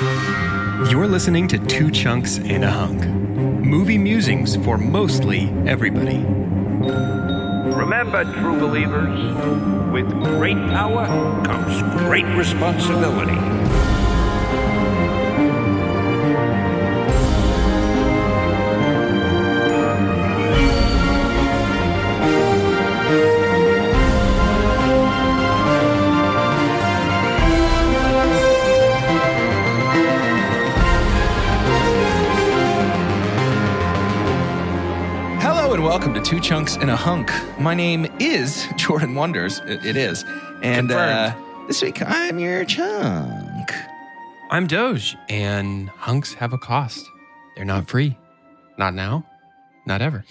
You're listening to Two Chunks and a Hunk. Movie musings for mostly everybody. Remember, true believers, with great power comes great responsibility. Two Chunks and a Hunk. My name is Jordan Wonders. It, it is. And uh, this week I'm your chunk. I'm Doge, and hunks have a cost. They're not free. Not now, not ever.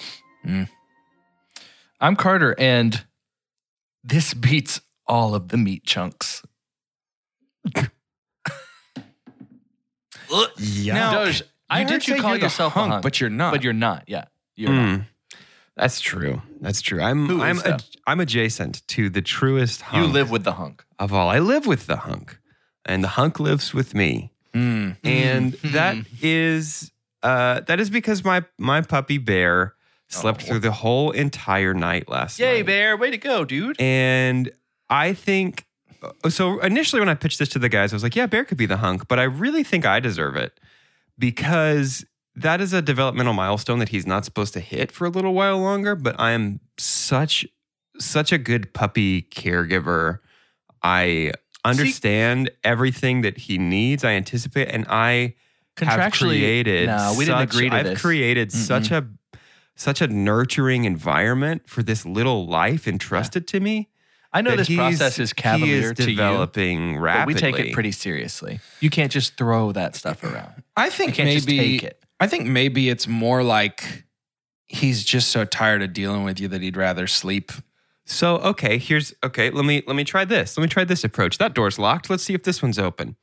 I'm Carter, and this beats all of the meat chunks. Now, Doge, I did heard you call you're yourself hunk, a hunk, but you're not. But you're not. Yeah, you're Mm. not. That's true. That's true. I'm Who I'm is that? I'm adjacent to the truest hunk You live with the hunk. of all. I live with the hunk, and the hunk lives with me. Mm. And that is uh that is because my my puppy bear slept Oh. through the whole entire night last night. Yay, bear! Way to go, dude. And I think uh, so. Initially, when I pitched this to the guys, I was like, "Yeah, Bear could be the hunk," but I really think I deserve it because that is a developmental milestone that he's not supposed to hit for a little while longer. But I am such such a good puppy caregiver. I understand everything that he needs. I anticipate, and I have created. no, we didn't such- agree to I've this. created such a such a nurturing environment for this little life entrusted to me. I know this process is cavalier is to you, developing but rapidly. we take it pretty seriously. You can't just throw that stuff around. I You think can't just maybe take it. I think maybe it's more like he's just so tired of dealing with you that he'd rather sleep. So okay, here's okay. Let me let me try this. Let me try this approach. That door's locked. Let's see if this one's open.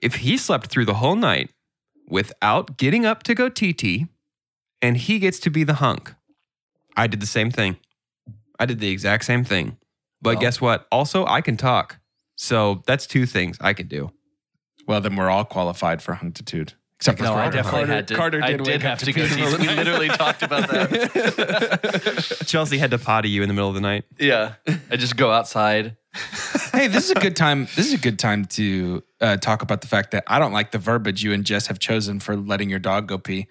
If he slept through the whole night without getting up to go TT, and he gets to be the hunk, I did the same thing. I did the exact same thing. But Well- guess what? Also, I can talk. So that's two things I can do. Well, then we're all qualified for hunkitude. Except for No, I definitely Carter, had to. Carter I did, did have to to go. pee in the middle of We literally talked about that. Chelsea had to potty you in the middle of the night. Yeah, I just go outside. hey, this is a good time. This is a good time to uh, talk about the fact that I don't like the verbiage you and Jess have chosen for letting your dog go pee.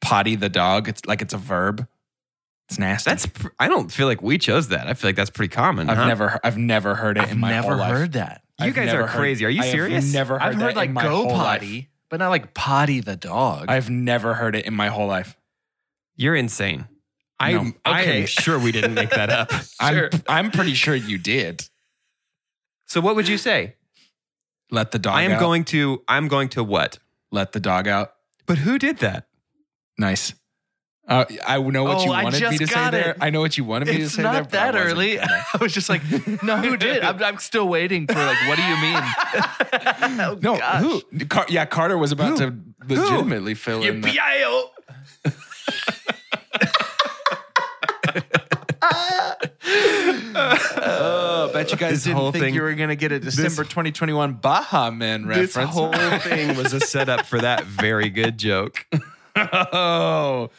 Potty the dog. It's like it's a verb. It's nasty. That's pr- I don't feel like we chose that. I feel like that's pretty common. I've huh? never I've never heard it I've in my never whole life. heard that. You I've guys never are heard- crazy. Are you I have serious? never heard I've that heard like in my go potty, life. But not like potty the dog. I've never heard it in my whole life. You're insane. I'm, I Okay. am sure we didn't make that up. I'm I'm pretty sure you did. So what would you say? Let the dog I am out. going to I'm going to what? let the dog out. But who did that? Nice. Uh, I know what Oh, you wanted me to say got there. I know what you wanted me to it's say there. It's not but I that early. gonna. I was just like, no, who did? I'm, I'm still waiting for like, what do you mean? oh, No, gosh. who? Car- yeah, Carter was about Who? to legitimately fill in. that. Oh, bet you guys This didn't whole think thing- you were gonna get a December 2021 Baha Men reference. This whole thing was a setup for that very good joke. oh,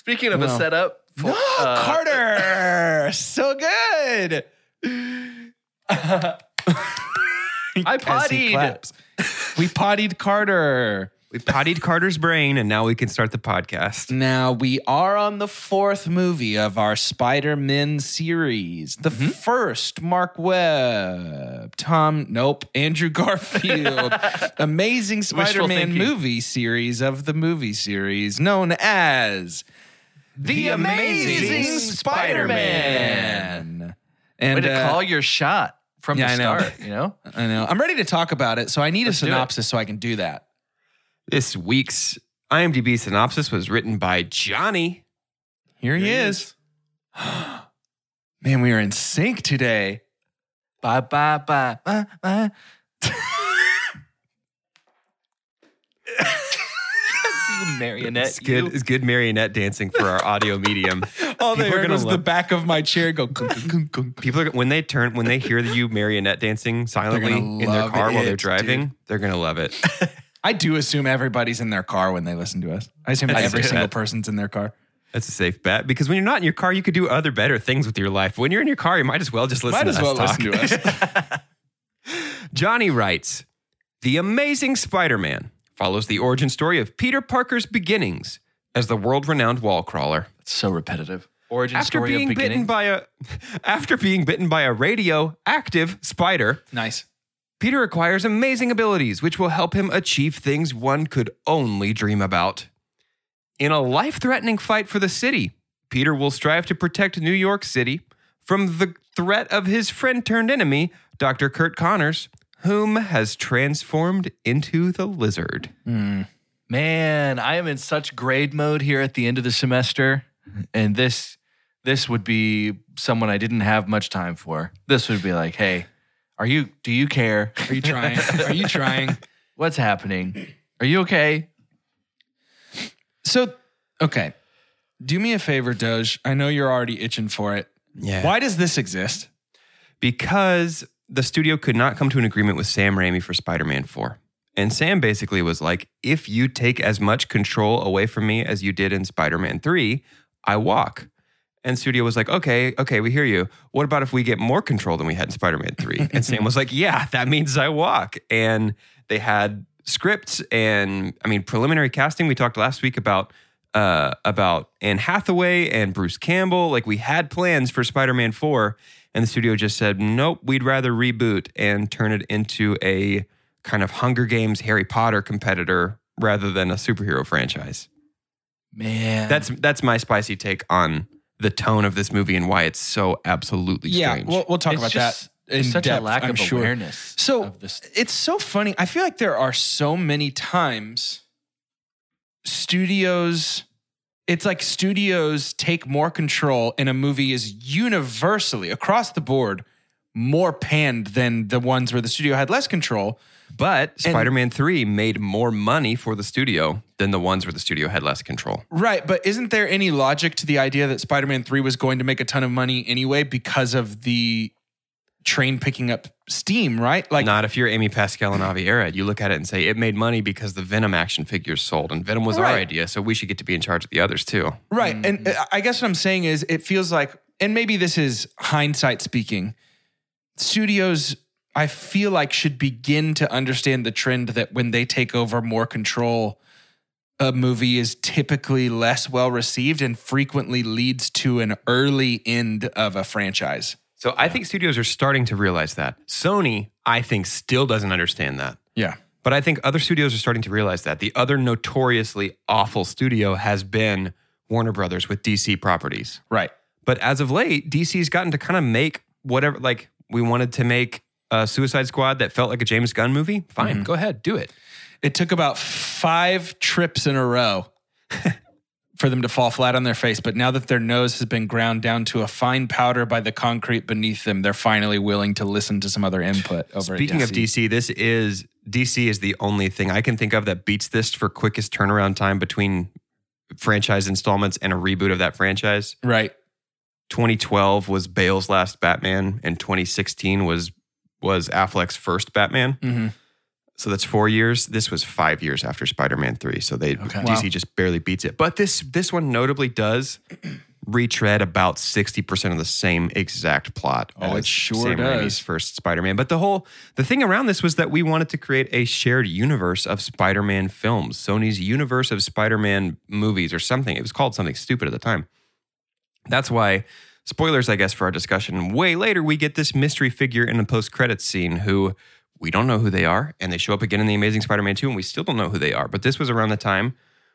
Speaking of No. a setup, for, no, uh, Carter, so good. I As he pottied. We pottied Carter. We pottied Carter's brain, and now we can start the podcast. Now we are on the fourth movie of our Spider-Man series. The Mm-hmm. first, Mark Webb, Tom, nope, Andrew Garfield, Amazing Spider-Man movie series of the movie series known as The Amazing Spider-Man. And Way to uh, call your shot from yeah, I the know. start. You know, I know I'm ready to talk about it, so I need Let's a synopsis so I can do that. This week's IMDb synopsis was written by Johnny. Here he Here he is. Man, we are in sync today. bye bye bye bye bye. You marionette. It's good. you. It's good marionette dancing for our audio medium. All they People are heard gonna was the back of my chair go. People are when they turn when they hear you marionette dancing silently in their love car while they're driving. dude. They're gonna love it. I do assume everybody's in their car when they listen to us. I assume That's every good. single person's in their car. That's a safe bet because when you're not in your car, you could do other better things with your life. When you're in your car, you might as well just listen. Might to as us well talk. listen to us. Johnny writes The Amazing Spider Man follows the origin story of Peter Parker's beginnings as the world renowned wall crawler. It's so repetitive. Origin After story being of beginning. bitten by a after being bitten by a radioactive spider, nice. Peter acquires amazing abilities which will help him achieve things one could only dream about. In a life-threatening fight for the city, Peter will strive to protect New York City from the threat of his friend turned enemy, Dr. Curt Connors, whom has transformed into the lizard. Hmm. Man, I am in such grade mode here at the end of the semester, and this this would be someone I didn't have much time for. This would be like, hey, are you? Do you care? Are you trying? Are you trying? What's happening? Are you okay? So, okay. Do me a favor, Doge. I know you're already itching for it. Yeah. Why does this exist? because the studio could not come to an agreement with Sam Raimi for Spider Man 4. And Sam basically was like, if you take as much control away from me as you did in Spider Man 3, I walk. And studio was like, okay, okay, we hear you. What about if we get more control than we had in Spider Man 3? And Sam was like, yeah, that means I walk. And they had scripts and, I mean, preliminary casting. We talked last week about. Uh, about Anne Hathaway and Bruce Campbell. Like we had plans for Spider Man 4, and the studio just said, nope, we'd rather reboot and turn it into a kind of Hunger Games Harry Potter competitor rather than a superhero franchise. Man, That's that's my spicy take on the tone of this movie and why it's so absolutely Yeah, strange. we'll, we'll talk It's about just- that in it's such depth, a lack I'm of sure. awareness. So of this. it's so funny. I feel like there are so many times studios. It's like studios take more control, and a movie is universally across the board more panned than the ones where the studio had less control. but Spider-Man 3 made more money for the studio than the ones where the studio had less control. Right, but isn't there any logic to the idea that Spider-Man 3 was going to make a ton of money anyway because of the train picking up steam, right? Like Not if you're Amy Pascal and Avi Arad. You look at it and say it made money because the Venom action figures sold, and Venom was our idea, so we should get to be in charge of the others too. Right. And uh, I guess what I'm saying is it feels like, and maybe this is hindsight speaking, studios, I feel like, should begin to understand the trend that when they take over more control, a movie is typically less well received and frequently leads to an early end of a franchise. So I think studios are starting to realize that. Sony, I think, still doesn't understand that. Yeah. But I think other studios are starting to realize that. The other notoriously awful studio has been Warner Brothers with DC properties. Right. But as of late, DC's gotten to kind of make whatever, like, we wanted to make a Suicide Squad that felt like a James Gunn movie. Fine, mm-hmm. go ahead, do it. It took about five trips in a row for them to fall flat on their face. But now that their nose has been ground down to a fine powder by the concrete beneath them, they're finally willing to listen to some other input over Speaking at of DC, this is DC is the only thing I can think of that beats this for quickest turnaround time between franchise installments and a reboot of that franchise. Right. 2012 was Bale's last Batman, and 2016 was was Affleck's first Batman. Mm-hmm. So that's four years. This was five years after Spider-Man three. So they Okay. DC Wow. just barely beats it. But this this one notably does retread about 60% of the same exact plot. Oh, it sure Sam does. Raimi's first Spider-Man. But the whole the thing around this was that we wanted to create a shared universe of Spider-Man films, Sony's universe of Spider-Man movies or something. It was called something stupid at the time. That's why, spoilers, I guess, for our discussion. Way later, we get this mystery figure in the post credits scene who we don't know who they are, and they show up again in the Amazing Spider-Man 2, and we still don't know who they are. But this was around the time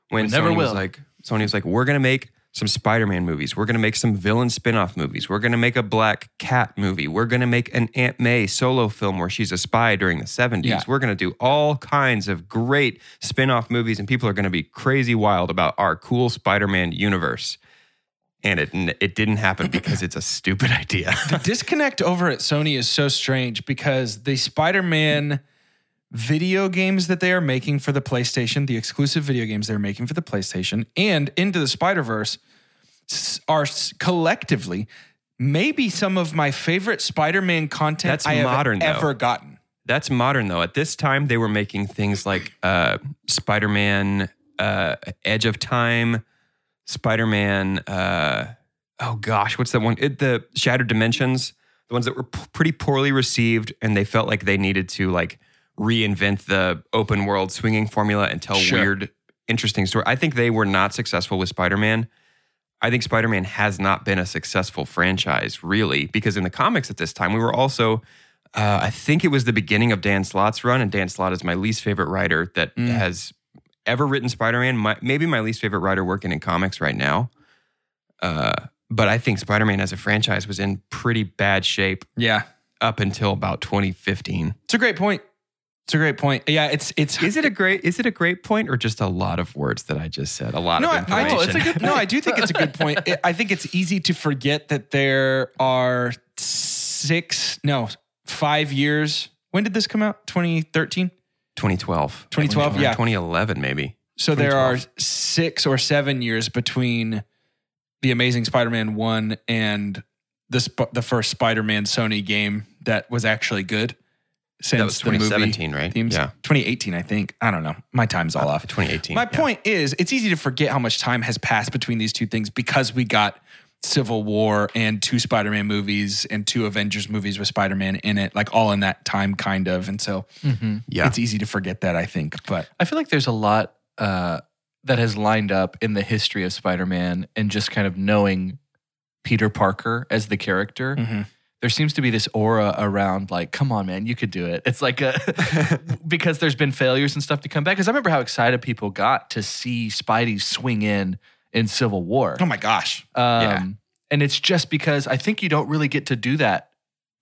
when We never Sony was like, Sony was like, we're gonna make some Spider-Man movies. We're gonna make some villain spin-off movies. We're gonna make a Black Cat movie. We're gonna make an Aunt May solo film where she's a spy during the 70s. Yeah. We're gonna do all kinds of great spin-off movies, and people are gonna be crazy wild about our cool Spider-Man universe and it it didn't happen because it's a stupid idea. The disconnect over at Sony is so strange because the Spider Man video games that they are making for the PlayStation, the exclusive video games they're making for the PlayStation, and Into the Spider Verse are collectively maybe some of my favorite Spider-Man content That's I have modern, though. ever gotten. That's modern though. At this time, they were making things like uh, Spider-Man, uh, Edge of Time, Spider-Man. Uh, oh gosh, what's that one? It, the Shattered Dimensions, the ones that were p- pretty poorly received, and they felt like they needed to like reinvent the open world swinging formula and tell Sure. weird, interesting story. I think they were not successful with Spider-Man. I think Spider Man has not been a successful franchise, really, because in the comics at this time, we were also, uh, I think it was the beginning of Dan Slott's run, and Dan Slott is my least favorite writer that Mm. has ever written Spider Man. My, maybe my least favorite writer working in comics right now. Uh, but I think Spider Man as a franchise was in pretty bad shape Yeah. up until about 2015. It's a great point. It's a great point. Yeah, it's it's Is it a great? Is it a great point, or just a lot of words that I just said? A lot no, of I. I, it's a good, no, I do think it's a good point. I- I think it's easy to forget that there are six, no, five years. When did this come out? 2013? 2012. 2012, yeah. 2011, maybe. So there are six or seven years between the Amazing Spider-Man one and the sp- the first Spider-Man Sony game that was actually good. Since That was the movie 2017, right? themes. Yeah. 2018, I think. I don't know. My time's all uh, off. 2018. My yeah. point is, it's easy to forget how much time has passed between these two things because we got Civil War and two Spider-Man movies and two Avengers movies with Spider-Man in it, like all in that time, kind of. And so Yeah. it's easy to forget that, I think. But I feel like there's a lot uh, that has lined up in the history of Spider-Man, and just kind of knowing Peter Parker as the character. Mhm. There seems to be this aura around, like, come on, man, you could do it. It's like a because there's been failures and stuff to come back. Because I remember how excited people got to see Spidey swing in in Civil War. oh my gosh. Um, Yeah. And it's just because I think you don't really get to do that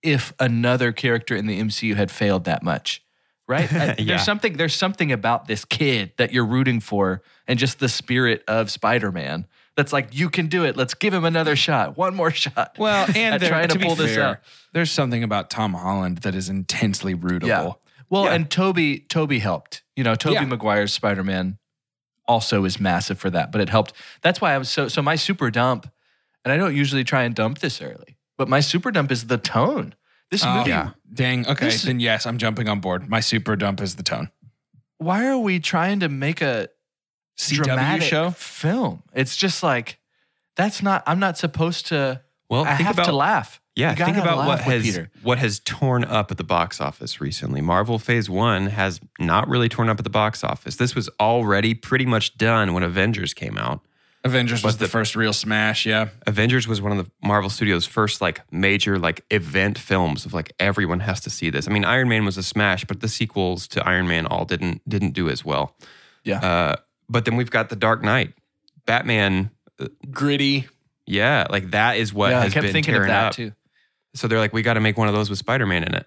if another character in the MCU had failed that much, right? Yeah. There's something there's something about this kid that you're rooting for, and just the spirit of Spider-Man. That's like you can do it. Let's give him another shot, one more shot. Well, and there, trying to, be pull this out. There's something about Tom Holland that is intensely rootable. Yeah. Well, Yeah. and Tobey Tobey helped. You know, Tobey Yeah. Maguire's Spider-Man also is massive for that, but it helped. That's why I was so so my super dump, and I don't usually try and dump this early, but my super dump is the tone. This Oh, movie, yeah. Dang. Okay. This- then yes, I'm jumping on board. My super dump is the tone. why are we trying to make a CW dramatic show. film? It's just like that's not. I'm not supposed to. Well, I think have about to laugh. Yeah, think about what has Peter. what has torn up at the box office recently. Marvel Phase One has not really torn up at the box office. This was already pretty much done when Avengers came out. Avengers was the, the- first real smash. Yeah. Avengers was one of the Marvel Studios' first like major like event films of like everyone has to see this. I mean, Iron Man was a smash, but the sequels to Iron Man all didn't didn't do as well. Yeah. Uh, but then we've got the Dark Knight, Batman. Gritty. Yeah, like that is what yeah, I has kept been thinking of tearing that up. too. So they're like, we got to make one of those with Spider Man in it.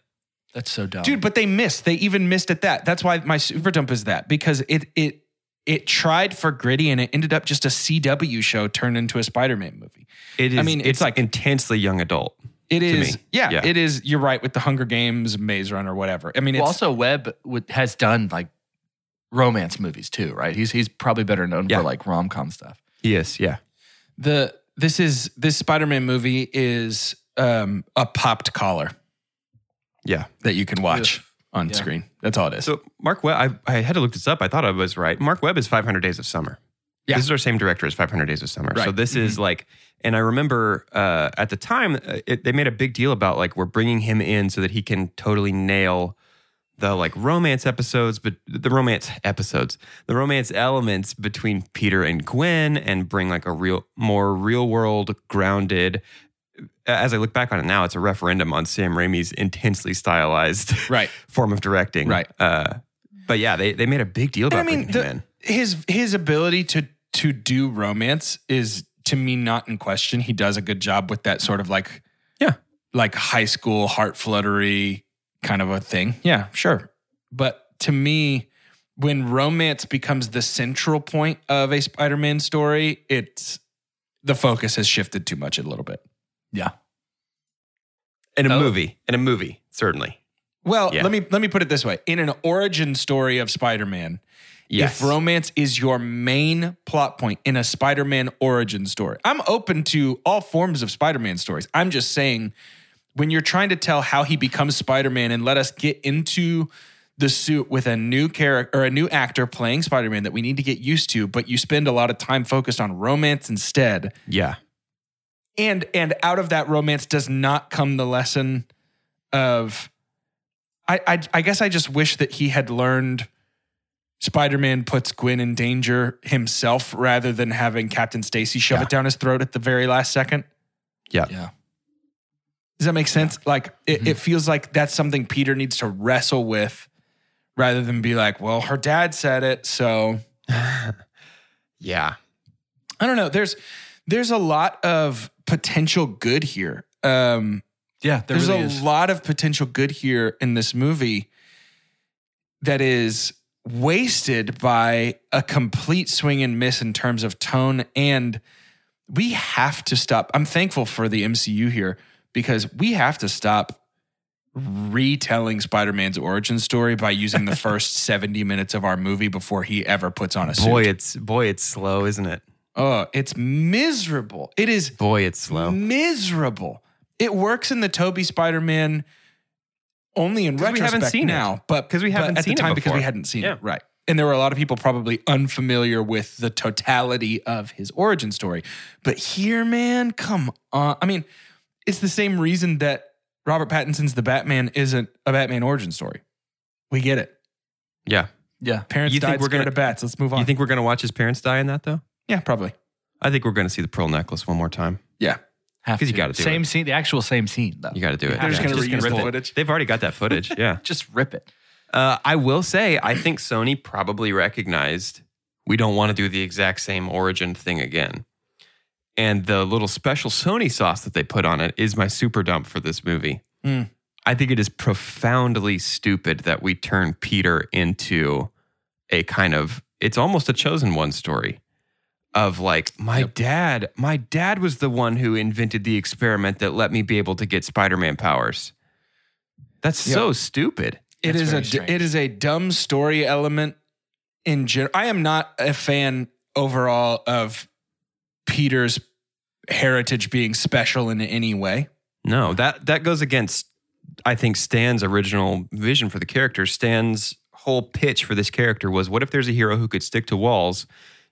That's so dumb, Dude, but they missed. They even missed at that. That's why my super dump is that because it it it tried for gritty and it ended up just a CW show turned into a Spider-Man movie. It is. I mean, it's, it's like like- intensely young adult. It To is, me. yeah, Yeah. it is. You're right with the Hunger Games, Maze Runner, or whatever. I mean, it's Well, also Webb would, has done like romance movies too, right? He's he's probably better known Yeah. for like rom com stuff. Yes. Yeah. the this is this Spider-Man movie is um, a popped collar Yeah. that you can watch Ugh. on Yeah. screen. That's all it is. So Mark Webb, I, I had to look this up. I thought I was right. Mark Webb is 500 Days of Summer. Yeah. This is our same director as 500 Days of Summer. So Right. this is like, and I remember uh, at the time uh, it, they made a big deal about like we're bringing him in so that he can totally nail the like romance episodes, but the romance episodes, the romance elements between Peter and Gwen, and bring like a real, more real world grounded. As I look back on it now, it's a referendum on Sam Raimi's intensely stylized right. form of directing. Right. Uh, but yeah, they, they made a big deal about And I mean, the- him his his ability to to do romance is to me not in question. He does a good job with that sort of like Yeah. like high school heart fluttery kind of a thing. Yeah, sure. But to me, when romance becomes the central point of a Spider-Man story, it's the focus has shifted too much a little bit. Yeah. in. In a Oh. movie. In a movie, certainly. Well, Yeah. let me let me put it this way: in an origin story of Spider-Man, Yes. if romance is your main plot point in a Spider-Man origin story, I'm open to all forms of Spider-Man stories. I'm just saying, when you're trying to tell how he becomes Spider-Man and let us get into the suit with a new character or a new actor playing Spider-Man that we need to get used to, but you spend a lot of time focused on romance instead yeah. And and out of that romance does not come the lesson of I, I I guess I just wish that he had learned Spider-Man puts Gwen in danger himself rather than having Captain Stacy shove Yeah. it down his throat at the very last second. Yeah. Yeah. Does that make sense? Like it, mm-hmm. it feels like that's something Peter needs to wrestle with rather than be like, well, her dad said it, so Yeah. I don't know. There's there's a lot of potential good here. Um Yeah. There There's really a is. lot of potential good here in this movie that is wasted by a complete swing and miss in terms of tone. And we have to stop. I'm thankful for the MCU here because we have to stop retelling Spider-Man's origin story by using the first 70 minutes of our movie before he ever puts on a suit. Boy, it's boy, it's slow, isn't it? Oh, it's miserable. It is Boy, it's slow. miserable. It works in the Tobey Spider Man only in 'Cause we haven't seen it. now, but 'Cause we but haven't at seen the it time because we before. hadn't seen Yeah. it, right? And there were a lot of people probably unfamiliar with the totality of his origin story. But here, man, come on. I mean, it's the same reason that Robert Pattinson's The Batman isn't a Batman origin story. We get it. Yeah. yeah. Parents You think we're scared gonna- of bats. Let's move on. You think we're gonna watch his parents die in that though? Yeah, probably. I think we're gonna see the pearl necklace one more time. Yeah. Because you gotta do same it. scene, the actual same scene though. You got to do it. They're just Yeah. gonna reuse rip the it. footage. They've already got that footage. Yeah. Just rip it. Uh, I will say, I think Sony probably recognized we don't want to do the exact same origin thing again. And the little special Sony sauce that they put on it is my super dump for this movie. Hmm. I think it is profoundly stupid that we turn Peter into a kind of, it's almost a chosen one story of like, my dad, my dad was the one who invented the experiment that let me be able to get Spider Man powers. That's so stupid. It That's is a strange. it is a dumb story element in general. I am not a fan overall of Peter's heritage being special in any way. No, that that goes against I think Stan's original vision for the character. Stan's whole pitch for this character was what if there's a hero who could stick to walls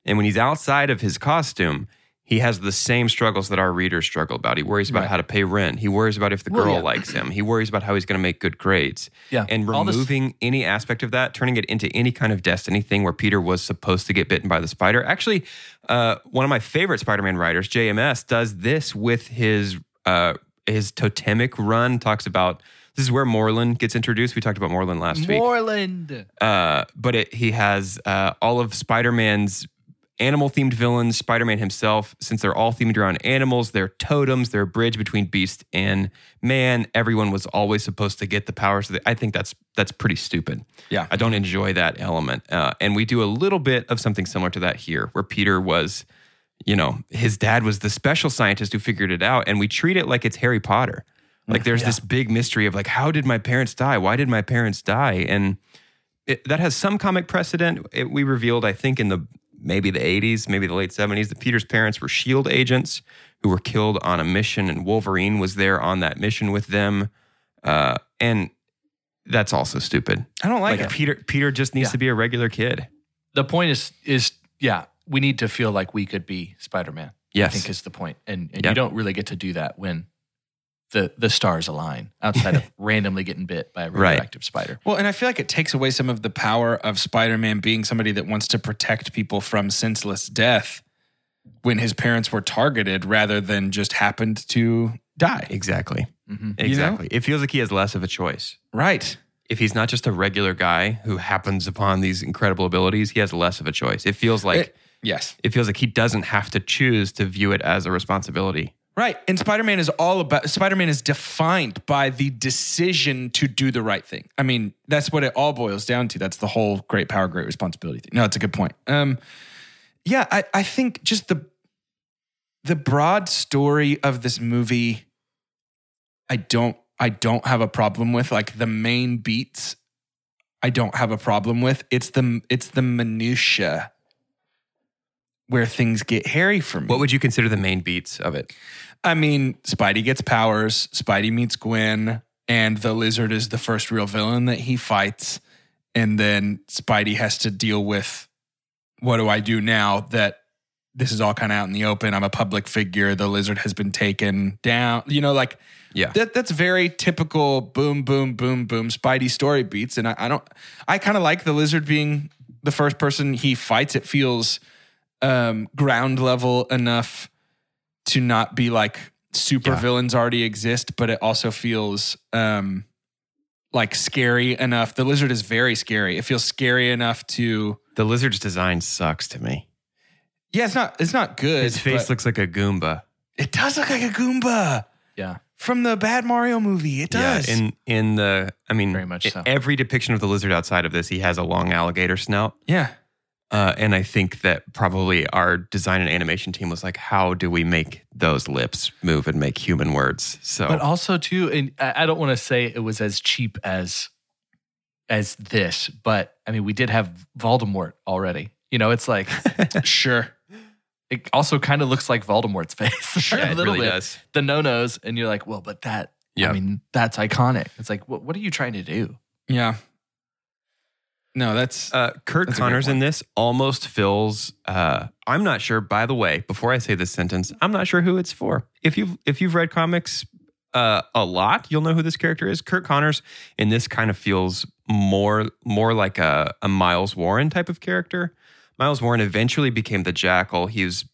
and when he's outside of his costume, he has the same struggles that our readers struggle about. He worries about Right. how to pay rent. He worries about if the Well, girl yeah. likes him. He worries about how he's going to make good grades. Yeah. And All this- removing any aspect of that, turning it into any kind of destiny thing where Peter was supposed to get bitten by the spider. Actually, uh, one of my favorite Spider-Man writers, JMS, does this with his uh, his totemic run. Talks about this is where Morlun gets introduced. We talked about Morlun last week. Morlun. Uh, but it, he has uh, all of Spider-Man's animal themed villains, Spider-Man himself, since they're all themed around animals, they're totems, they're a bridge between beast and man. Everyone was always supposed to get the powers. I think that's that's pretty stupid. Yeah. I don't enjoy that element. Uh, and we do a little bit of something similar to that here, where Peter was, you know, his dad was the special scientist who figured it out, and we treat it like it's Harry Potter. Like there's this big mystery of like, how did my parents die? Why did my parents die? And it, that has some comic precedent. It, we revealed, I think, in the maybe the 80s, maybe the late 70s, that Peter's parents were SHIELD agents who were killed on a mission, and Wolverine was there on that mission with them. Uh, and that's also stupid. I don't like, Like it. Peter, Peter just needs Yeah. to be a regular kid. The point is is yeah, we need to feel like we could be Spider-Man. Yes. I think is the point. And and Yep. you don't really get to do that when the the stars align outside of randomly getting bit by a Right. radioactive spider. Well, and I feel like it takes away some of the power of Spider-Man being somebody that wants to protect people from senseless death when his parents were targeted rather than just happened to die. Exactly. Mhm. Exactly. It feels like he has less of a choice. Right. If he's not just a regular guy who happens upon these incredible abilities, he has less of a choice. It feels like It- yes. it feels like he doesn't have to choose to view it as a responsibility. Right. And Spider-Man is all about Spider-Man is defined by the decision to do the right thing. I mean, that's what it all boils down to. That's the whole great power, great responsibility thing. No, it's a good point. Um yeah, I, I think just the the broad story of this movie, I don't I don't have a problem with. Like the main beats, I don't have a problem with. It's the it's the minutia where things get hairy for me. What would you consider the main beats of it? I mean, Spidey gets powers. Spidey meets Gwen, and the lizard is the first real villain that he fights. And then Spidey has to deal with what do I do now that this is all kind of out in the open? I'm a public figure. The lizard has been taken down. You know, like Yeah. that, that's very typical boom, boom, boom, boom Spidey story beats. And I, I don't, I kind of like the lizard being the first person he fights. It feels um, ground level enough to not be like super Yeah. villains already exist, but it also feels um, like scary enough. The lizard is very scary. It feels scary enough to. The lizard's design sucks to me. Yeah, it's not. It's not good. His face looks like a Goomba. It does look like a Goomba Yeah. from the Bad Mario movie. It does. Yeah, in in the I mean, Very much so. every depiction of the lizard outside of this, he has a long alligator snout. yeah. Uh, and I think that probably our design and animation team was like, how do we make those lips move and make human words? So But also too, and I I don't want to say it was as cheap as as this, but I mean, we did have Voldemort already. You know, it's like Sure. it also kind of looks like Voldemort's face. Yeah, a it little really bit. does. The no nos, and you're like, well, but that. Yeah. I mean, that's iconic. It's like, what, what are you trying to do? Yeah. No, that's Uh, Curt That's Connors in this almost fills. Uh, I'm not sure. By the way, before I say this sentence, I'm not sure who it's for. If you've if you've read comics uh, a lot, you'll know who this character is. Curt Connors in this kind of feels more more like a, a Miles Warren type of character. Miles Warren eventually became the Jackal. He was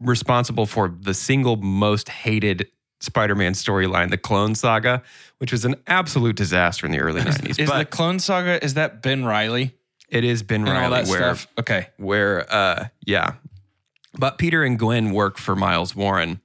responsible for the single most hated Spider-Man storyline, the Clone Saga, which was an absolute disaster in the early 90s. is but the Clone Saga. Is that Ben Reilly it is Ben and all Reilly that where stuff? Okay. where uh yeah but peter and gwen work for miles warren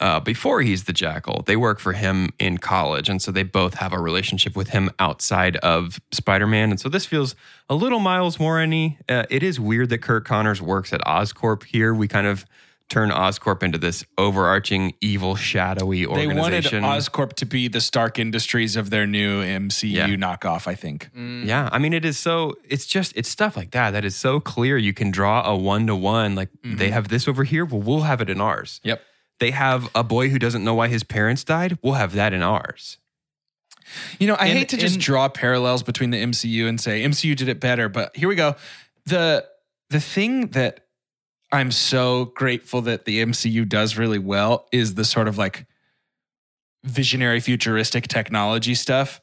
uh, before he's the jackal they work for him in college and so they both have a relationship with him outside of spider-man and so this feels a little miles warren-y uh, it is weird that curt connors works at oscorp here we kind of turn oscorp into this overarching evil shadowy organization. They wanted organization Oscorp to be the Stark Industries of their new MCU Yeah. knockoff. I think. Mm. Yeah, I mean, it is so. It's just it's stuff like that that is so clear. You can draw a one to one. Like mm-hmm. they have this over here. Well, we'll have it in ours. Yep. They have a boy who doesn't know why his parents died. We'll have that in ours. You know, I In- hate to just draw parallels between the MCU and say MCU did it better, but here we go. The the thing that I'm so grateful that the MCU does really well is the sort of like visionary futuristic technology stuff.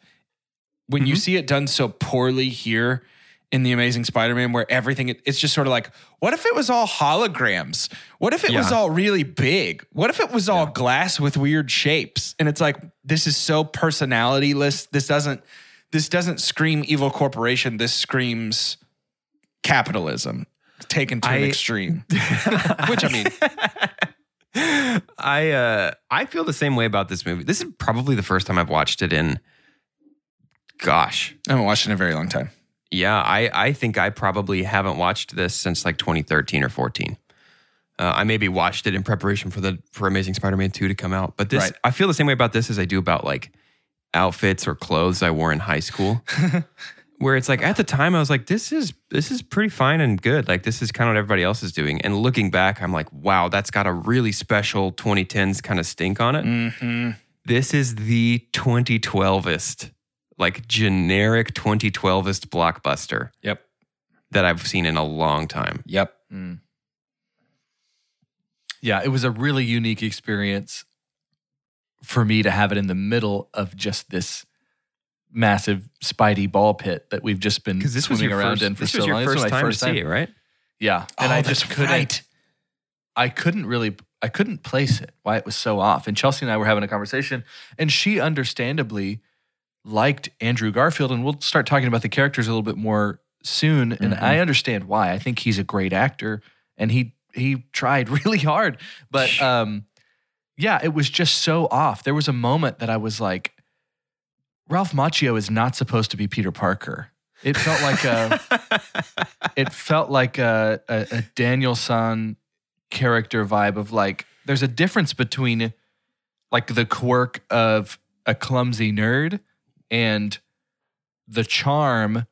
When you mm-hmm. see it done so poorly here in the Amazing Spider-Man, where everything it's just sort of like, what if it was all holograms? What if it was all really big? What if it was all glass with weird shapes? And it's like, this is so personalityless. This doesn't this doesn't scream evil corporation. This screams capitalism taken to an extreme. Which I mean, I uh I feel the same way about this movie. This is probably the first time I've watched it in. Gosh, I haven't watched it in a very long time. yeah, I I think I probably haven't watched this since like 2013 or 14. Uh, I maybe watched it in preparation for the for Amazing Spider-Man 2 to come out, but this Right. I feel the same way about this as I do about like outfits or clothes I wore in high school. Where it's like at the time I was like, this is this is pretty fine and good. Like this is kind of what everybody else is doing. And looking back, I'm like, wow, that's got a really special 2010s kind of stink on it. Mm-hmm. This is the 2012est, like generic 2012est blockbuster Yep. that I've seen in a long time. Yep. Yeah, it was a really unique experience for me to have it in the middle of just this massive Spidey ball pit that we've just been this swimming your around first, in for this so was your long. This first was my time first to see it, right? Yeah, and oh, I just couldn't. right. I couldn't really. I couldn't place it. Why it was so off. And Chelsea and I were having a conversation, and she understandably liked Andrew Garfield, and we'll start talking about the characters a little bit more soon. And Mm-hmm. I understand why. I think he's a great actor, and he he tried really hard. But um, yeah, it was just so off. There was a moment that I was like, Ralph Macchio is not supposed to be Peter Parker. It felt like a it felt like a, a, a Daniel San character vibe of like there's a difference between like the quirk of a clumsy nerd and the charm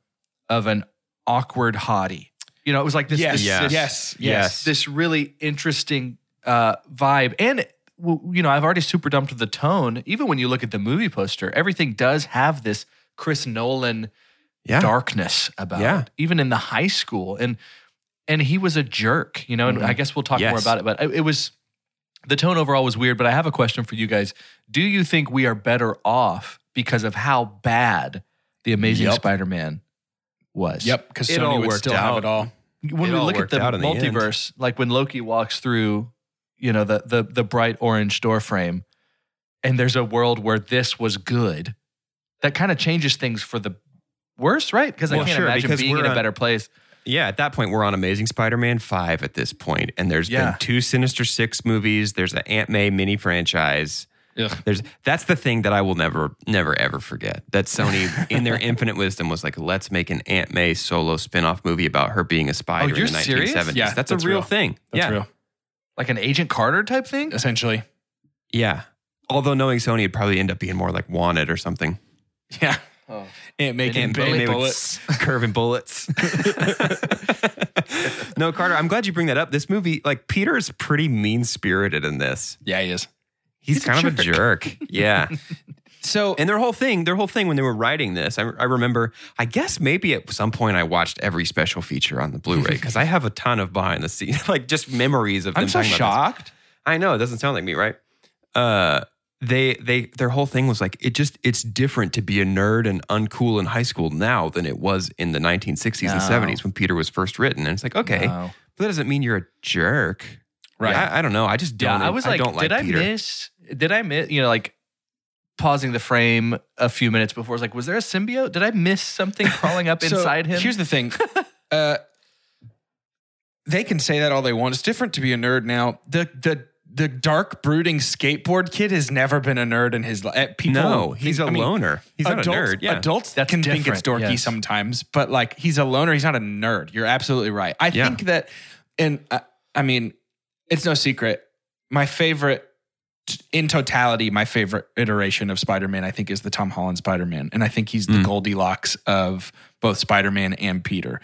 of an awkward hottie. You know, it was like this, yes, this, yes, Yes. yes, Yes. this really interesting uh, vibe. And, w- you know, I've already super dumped the tone. Even when you look at the movie poster, everything does have this Chris Nolan Yeah. darkness about Yeah. it, even in the high school. And and he was a jerk, you know. And mm-hmm. I guess we'll talk more about it. But it, it was the tone overall was weird. But I have a question for you guys: Do you think we are better off because of how bad the Amazing Yep. Spider-Man was? Yep, because It Sony would worked still have it all. When It we look at the out in the multiverse, like when Loki walks through, you know, the the the bright orange door frame, and there's a world where this was good, that kind of changes things for the worse, right? Because I can't sure, imagine being in a on- better place. Yeah, at that point, we're on Amazing Spider Man 5 at this point, and there's Yeah. been two Sinister Six movies. There's an Aunt May mini franchise. Ugh. There's that's the thing that I will never, never, ever forget. That Sony, in their infinite wisdom, was like, let's make an Aunt May solo spin off movie about her being a oh, spider Oh, in the 1970s. Yeah, that's, that's a real real. thing. That's yeah. real, Like an Agent Carter type thing? essentially. Yeah. Although knowing Sony, it'd probably end up being more like Wanted or something. Yeah, Oh. Aunt May can Aunt build would bullets. s- curving bullets. no, Carter, I'm glad you bring that up. This movie, like Peter is pretty mean spirited in this. Yeah, he is. He's, He's a kind of a jerk. Yeah. So and their whole thing, their whole thing when they were writing this, I, I remember, I guess maybe at some point I watched every special feature on the Blu-ray because I have a ton of behind the scenes, like just memories of them I'm so shocked. I know it doesn't sound like me, right? Uh, they they their whole thing was like it just it's different to be a nerd and uncool in high school now than it was in the 1960s and 70s when Peter was first written. And it's like okay, No. but that doesn't mean you're a jerk, Right. I, I don't know. I just don't. I was like, don't like did I Peter. miss? Did I miss? You know, like pausing the frame a few minutes before. I was like, was there a symbiote? Did I miss something crawling up So, inside him? Here's the thing. uh, they can say that all they want. It's different to be a nerd now. The the the dark brooding skateboard kid has never been a nerd in his life. People, no, he's think- a I mean, loner. He's not a adults, nerd. Yeah. Adults That's can think it's dorky yes. sometimes, but like he's a loner. He's not a nerd. You're absolutely right. I Yeah. think that, and uh, I mean, it's no secret. My favorite, in totality, my favorite iteration of Spider-Man, I think, is the Tom Holland Spider-Man, and I think he's the Mm. Goldilocks of both Spider-Man and Peter.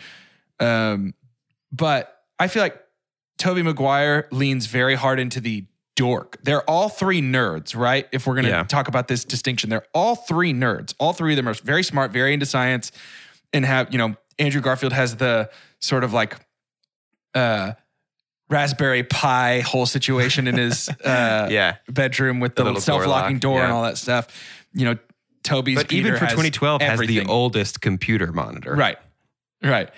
Um, but I feel like Tobey Maguire leans very hard into the dork. They're all three nerds, right? If we're going to Yeah. talk about this distinction, they're all three nerds. All three of them are very smart, very into science, and have, you know, Andrew Garfield has the sort of like uh Raspberry Pi whole situation in his uh yeah. bedroom with the, The self-locking lock, door and all that stuff. You know, Tobey's But even for has 2012, has the oldest computer monitor. Right. Right.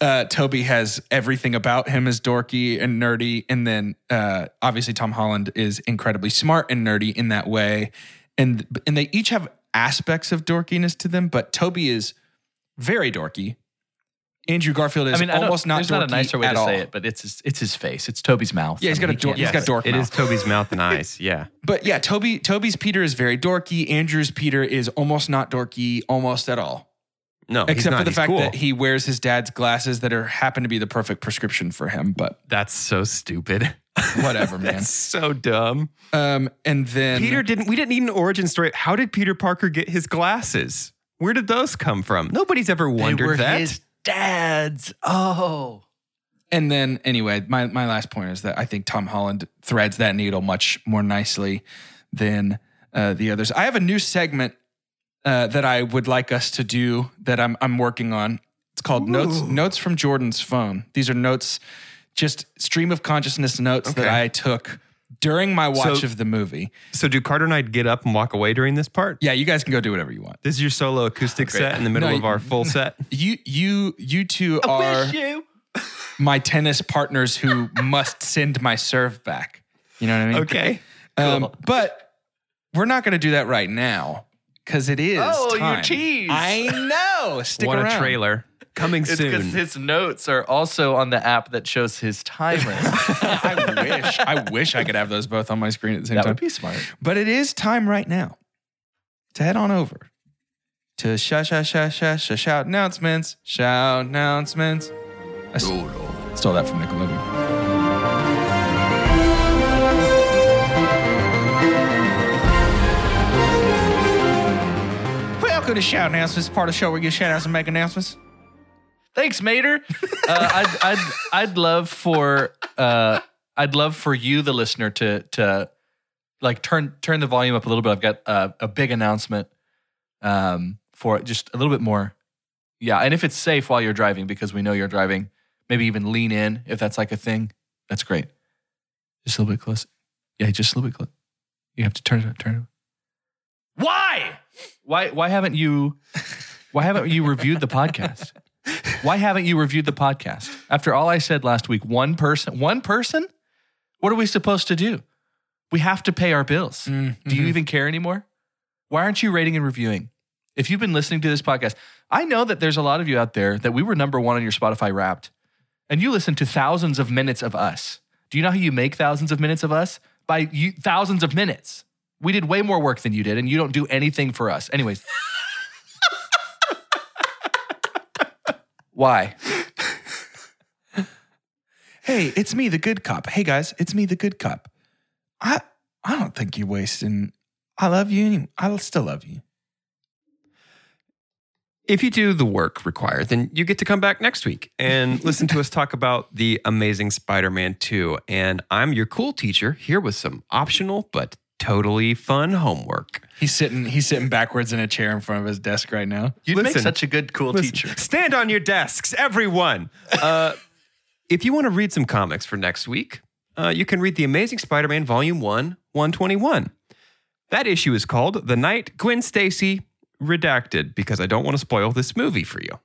Uh, Tobey has everything about him is dorky and nerdy. And then uh, obviously Tom Holland is incredibly smart and nerdy in that way. And and they each have aspects of dorkiness to them, but Tobey is very dorky. Andrew Garfield is I mean, I don't- almost not there's dorky not a nicer way at to all. say it, but it's his, it's his face. It's Tobey's mouth. Yeah, he's I got mean, a he dork- can't he's got say- dork It mouth. is Tobey's mouth and eyes. Yeah. But yeah, Tobey Tobey's Peter is very dorky. Andrew's Peter is almost not dorky, almost at all. No, he's Except not. for the He's fact cool. that he wears his dad's glasses that are happen to be the perfect prescription for him. But That's so stupid. whatever, man. That's so dumb. Um, and then Peter didn't. We didn't need an origin story. How did Peter Parker get his glasses? Where did those come from? Nobody's ever They wondered were that. his dad's. Oh. And then anyway, my my last point is that I think Tom Holland threads that needle much more nicely than uh, the others. I have a new segment uh, that I would like us to do that I'm I'm working on. It's called notes notes from Jordan's phone. These are notes, just stream of consciousness notes that I took during my watch So- of the movie. so, do Carter and I get up and walk away during this part? Yeah, you guys can go do whatever you want. This is your solo acoustic set in the middle No, of our full set. You you you two are you. my tennis partners who must send my serve back. You know what I mean? Okay. Um, but we're not going to do that right now because it is. Oh, you time. tease. I know. Stick what around. a trailer coming It's because soon. his notes are also on the app that shows his timer. I wish. I wish I could have those both on my screen at the same that time. would be smart. but it is time right now to head on over to shout, shout, shout, shout, shout, shout announcements. Shout announcements. I s- oh, stole that from Nickelodeon. Welcome to Shout Announcements, part of the show where give shout outs and make announcements. Thanks, Mater. Uh, I'd, I'd, I'd love for uh, I'd love for you, the listener, to to like turn turn the volume up a little bit. I've got uh, a big announcement um, for just a little bit more. Yeah, and if it's safe while you're driving, because we know you're driving, maybe even lean in if that's like a thing. That's great. Just a little bit close. Yeah, just a little bit close. You have to turn it up. Turn it up. Why? Why? Why haven't you? Why haven't you reviewed the podcast? Why haven't you reviewed the podcast? After all I said last week, one person, one person? What are we supposed to do? We have to pay our bills. Mm, do you mm-hmm. even care anymore? Why aren't you rating and reviewing? If you've been listening to this podcast, I know that there's a lot of you out there that we were number one on your Spotify wrapped, and you listen to thousands of minutes of us. Do you know how you make thousands of minutes of us? By you, thousands of minutes. We did way more work than you did, and you don't do anything for us. Anyways. Why? Hey, it's me, the good cop. Hey guys, it's me, the good cop. I I don't think you're wasting. I love you. Anyway. I still love you. If you do the work required, then you get to come back next week and listen to us talk about the amazing Spider Man 2. And I'm your cool teacher here with some optional but totally fun homework. He's sitting. He's sitting backwards in a chair in front of his desk right now. You'd make such a good, cool Listen, teacher. Stand on your desks, everyone. Uh, if you want to read some comics for next week, uh, you can read The Amazing Spider Man Volume 1, 121. That issue is called The Night Gwen Stacy Redacted because I don't want to spoil this movie for you.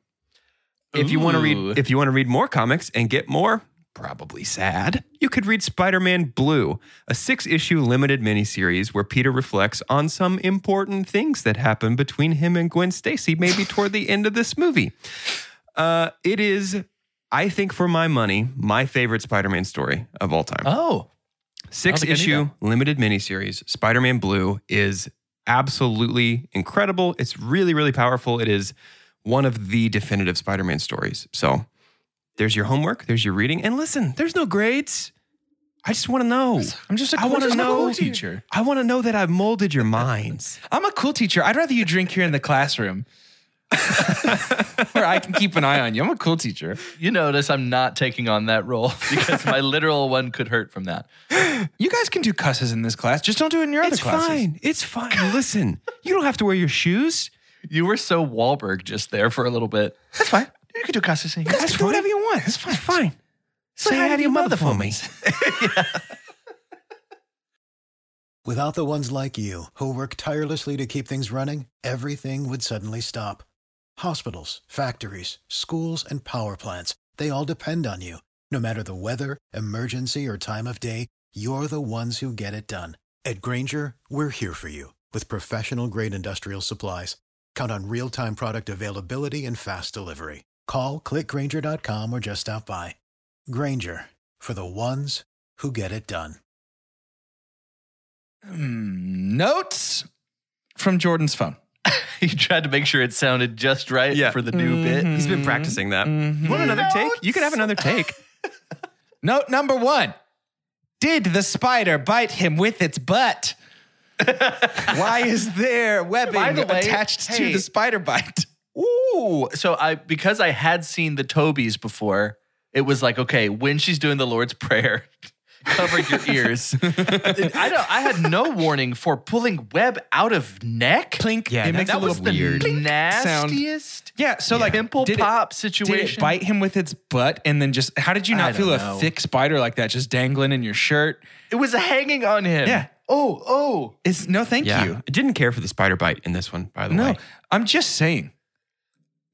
If you want to read if you want to read more comics and get more probably sad, you could read Spider-Man Blue, a six-issue limited miniseries where Peter reflects on some important things that happen between him and Gwen Stacy maybe toward the end of this movie. Uh, it is I think for my money, my favorite Spider-Man story of all time. Oh, Six think I knew issue limited miniseries, Spider Man Blue, is absolutely incredible. It's really, really powerful. It is one of the definitive Spider Man stories. So there's your homework, there's your reading. And listen, there's no grades. I just want to know. I'm just a I cool, wanna just a know- cool teacher. I want to know that I've molded your minds. I'm a cool teacher. I'd rather you drink here in the classroom, where I can keep an eye on you. I'm a cool teacher. you notice I'm not taking on that role because my literal one could hurt from that. You guys can do cusses in this class. Just don't do it in your other classes. It's fine. It's fine. Listen, you don't have to wear your shoes. You were so Wahlberg just there for a little bit. That's fine. You could do cussing. You guys can do whatever you want. It's fine. It's fine. Say hi to your mother for me. Without the ones like you, who work tirelessly to keep things running, everything would suddenly stop. Hospitals, factories, schools, and power plants, they all depend on you. No matter the weather, emergency, or time of day, you're the ones who get it done. At Grainger, we're here for you with professional grade industrial supplies. Count on real time product availability and fast delivery. Call click grainger.com or just stop by. Grainger for the ones who get it done. Hmm, notes from Jordan's phone. He tried to make sure it sounded just right Yeah. for the new bit. He's been practicing that. You want another take? You can have another take. Note number one Did the spider bite him with its butt? Why is there webbing the way, attached to the spider bite? Ooh. So I because I had seen the Tobeys before, it was like, okay, when she's doing the Lord's Prayer, cover your ears. I don't I had no warning for pulling web out of neck. Plink. Yeah, it that- makes that a little was the weird. sound. nastiest Yeah, so like pimple did it- pop Did situation. it bite him with its butt and then just how did you I not feel a thick spider like that just dangling in your shirt? It was hanging on him. Yeah. Oh, oh. It's no thank Yeah. you. I didn't care for the spider bite in this one, by the No, way. No, I'm just saying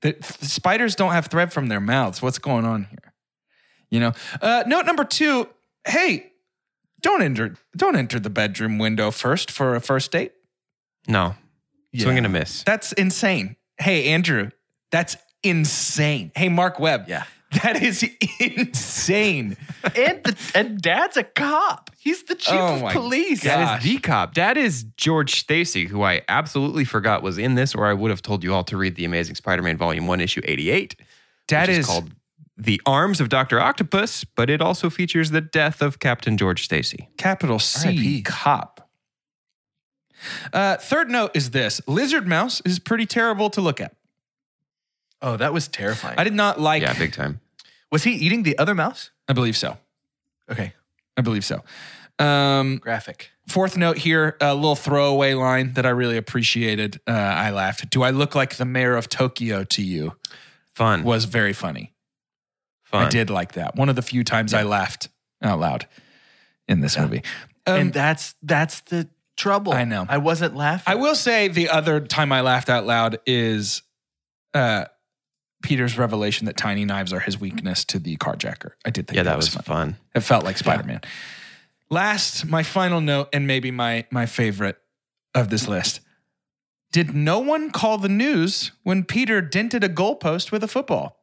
that spiders don't have thread from their mouths. What's going on here? You know. Uh, note number two. Hey, don't enter. Don't enter the bedroom window first for a first date. No. Swing and a miss. That's insane. Hey, Andrew, that's insane. Hey, Marc Webb. Yeah. That is insane. And the, and dad's a cop. He's the chief Oh of police. God. That is the cop. That is George Stacy, who I absolutely forgot was in this, or I would have told you all to read The Amazing Spider Man Volume 1, Issue 88. That which is called The Arms of Dr. Octopus, but it also features the death of Captain George Stacy. capital C, cop. Uh, third note is this: Lizard Mouse is pretty terrible to look at. Oh, that was terrifying. I did not like. Yeah, big time. was he eating the other mouse? I believe so. Okay, I believe so. Um, graphic. fourth note here, a little throwaway line that I really appreciated. Uh, I laughed. Do I look like the mayor of Tokyo to you? Fun. Was very funny. Fun. I did like that. One of the few times I laughed out loud in this movie. Um, and that's that's the trouble. I know. I wasn't laughing. I will say the other time I laughed out loud is uh, Peter's revelation that tiny knives are his weakness to the carjacker. I did think Yeah, that, that was, was fun. fun. It felt like Spider Man. Last, my final note, and maybe my my favorite of this list. Did no one call the news when Peter dented a goalpost with a football?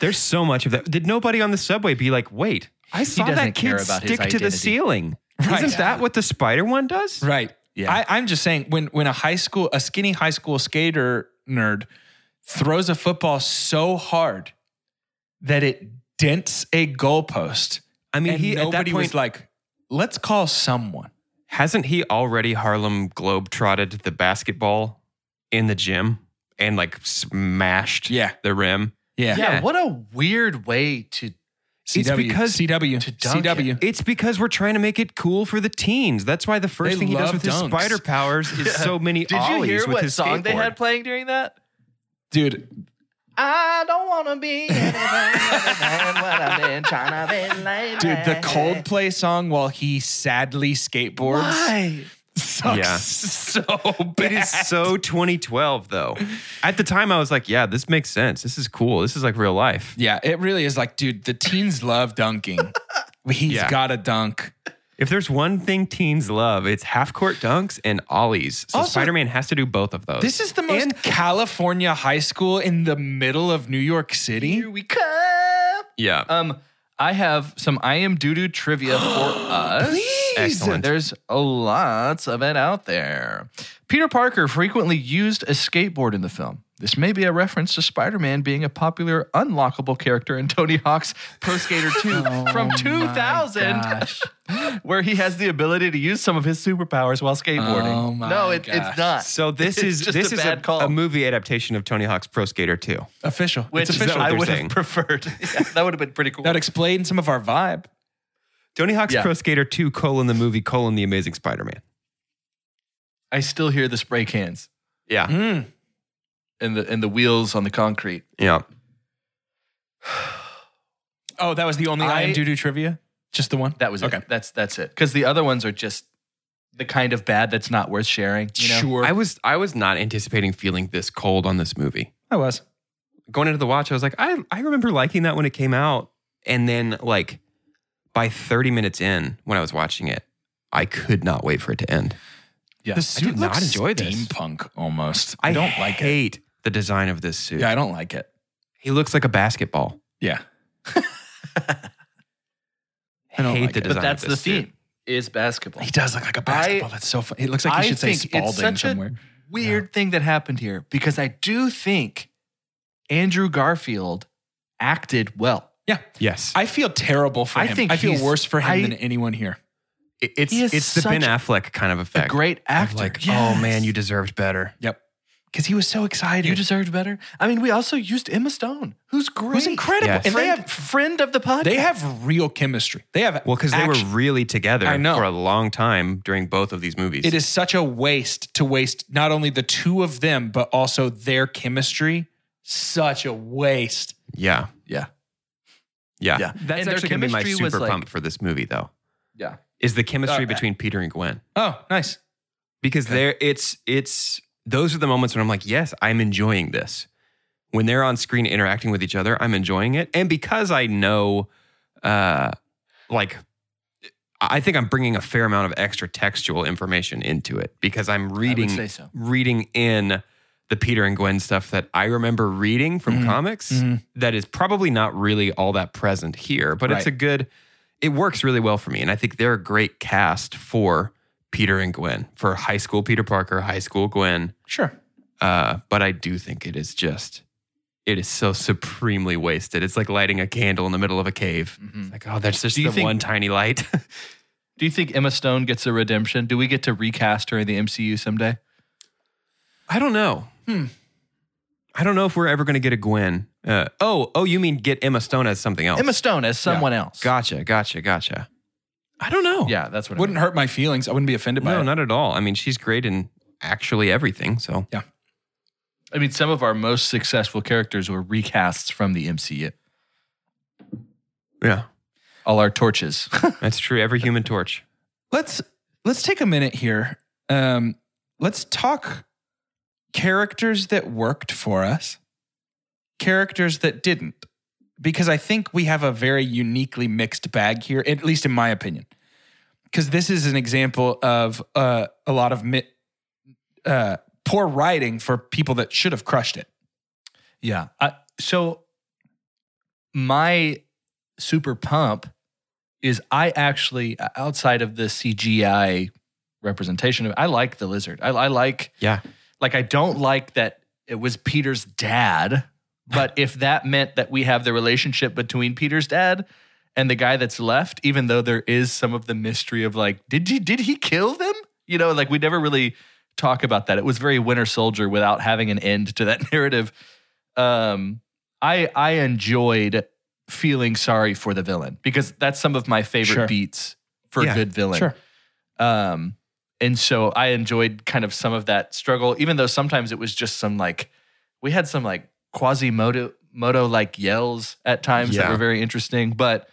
There's so much of that. Did nobody on the subway be like, wait, I saw doesn't that care kid about stick to the ceiling. Right. Isn't that what the spider one does? Right. Yeah. I, I'm just saying when when a high school, a skinny high school skater nerd throws a football so hard that it dents a goalpost. I mean, and he at that nobody point was like, let's call someone. hasn't he already Harlem Globe trotted the basketball in the gym and like smashed Yeah. the rim? Yeah. yeah, what a weird way to. CW. It's because- CW. to dunk CW. It's because we're trying to make it cool for the teens. That's why the first They thing he does love with his spider powers is so many Did you hear with what his song they had playing during that? Dude, I don't want to be anything other than what I've been trying to be lately. dude, the Coldplay song while he sadly skateboards Why? sucks Yeah. so bad. It is so 2012 though. At the time, I was like, "Yeah, this makes sense. This is cool. This is like real life." Yeah, it really is like, dude, the teens love dunking. He's Yeah. got to dunk. If there's one thing teens love, it's half court dunks and ollies. So Also- Spider Man has to do both of those. This is the most California high school in the middle of New York City. Here we come. yeah, Um, I have some I am doo doo trivia for us. Excellent. There's a lots of it out there. Peter Parker frequently used a skateboard in the film. This may be a reference to Spider Man being a popular unlockable character in Tony Hawk's Pro Skater 2 from 2000, where he has the ability to use some of his superpowers while skateboarding. Oh my no, it, gosh. it's not. So this It's is this a is a, call. a movie adaptation of Tony Hawk's Pro Skater 2. Official. Which it's official. I would saying. have preferred. Yeah, that would have been pretty cool. that explains some of our vibe. Tony Hawk's Yeah. Pro Skater 2 colon the movie colon the Amazing Spider-Man. I still hear the spray cans Yeah. Mm. And the and the wheels on the concrete. Yeah. Oh, that was the only I, I- am doo doo trivia? Just the one? That was Okay. it. That's that's it. Because the other ones are just the kind of bad that's not worth sharing. You know? Sure. I was I was not anticipating feeling this cold on this movie. I was. Going into the watch, I was like, I, I remember liking that when it came out. And then like by 30 minutes in, when I was watching it, I could not wait for it to end. Yeah. The suit did not looks enjoy this. steampunk almost. I, don't like it. Hate the design of this suit. Yeah, I don't like it. He looks like a basketball. Yeah. I don't hate like the it. design. but that's of the this suit. theme is basketball. He does look like a basketball. That's so funny. It looks like he I should say think it's Spalding such somewhere. a weird thing that happened here because I do think Andrew Garfield acted well. Yeah. Yes. I feel terrible for I him. think I feel he's- worse for him I- than anyone here. It- it's He is it's the Ben such Affleck kind of effect. A effect. great Of actor. like, Yes. oh man, you deserved better. Yep. Because he was so excited. You deserved better. I mean, we also used Emma Stone, who's great. Who's incredible. Yes. And they have friend of the podcast. they have real chemistry. They have Well, because they were really together I know. for a long time during both of these movies. It is such a waste to waste not only the two of them, but also their chemistry. Such a waste. Yeah. Yeah. Yeah. Yeah. That's And actually going to be my chemistry was super like- pump for this movie, though, Yeah. is the chemistry Okay. between Peter and Gwen. Oh, nice. Because there, it's, it's, those are the moments when I'm like, yes, I'm enjoying this. When they're on screen interacting with each other, I'm enjoying it. And because I know, uh, like, I think I'm bringing a fair amount of extra textual information into it because I'm reading, so. reading in the Peter and Gwen stuff that I remember reading from Mhm. comics Mhm. that is probably not really all that present here, but it's a good, it works really well for me. And I think they're a great cast for Peter and Gwen, for high school Peter Parker, high school Gwen. Sure. Uh, but I do think it is just, it is so supremely wasted. It's like lighting a candle in the middle of a cave. It's like, oh, that's just Do the think- one tiny light. Do you think Emma Stone gets a redemption? Do we get to recast her in the MCU someday? I don't know. Hmm. I don't know if we're ever going to get a Gwen. Uh, oh, oh, you mean get Emma Stone as something else? Emma Stone as someone else. Gotcha, gotcha, gotcha. I don't know. Yeah, that's what I Wouldn't mean. hurt my feelings. I wouldn't be offended by No, it. No, not at all. I mean, she's great in actually everything. So yeah, I mean, some of our most successful characters were recasts from the MCU. yeah, All our torches. that's true. Every Human Torch. let's let's take a minute here. Um, let's talk characters that worked for us, characters that didn't, because I think we have a very uniquely mixed bag here, at least in my opinion. Because this is an example of uh, a lot of mi- uh, poor writing for people that should have crushed it. Yeah. I, so my super pump is I actually outside of the CGI representation of I like the lizard. I, I like Yeah. like I don't like that it was Peter's dad, but if that meant that we have the relationship between Peter's dad and the guy that's left, even though there is some of the mystery of like, did he did he kill them? You know, like we never really talk about that. It was very Winter Soldier without having an end to that narrative. Um, I I enjoyed feeling sorry for the villain because that's some of my favorite Sure. beats for Yeah, a good villain. Sure. Um, and so I enjoyed kind of some of that struggle, even though sometimes it was just some like we had some like quasimodo moto like yells at times that were very interesting. But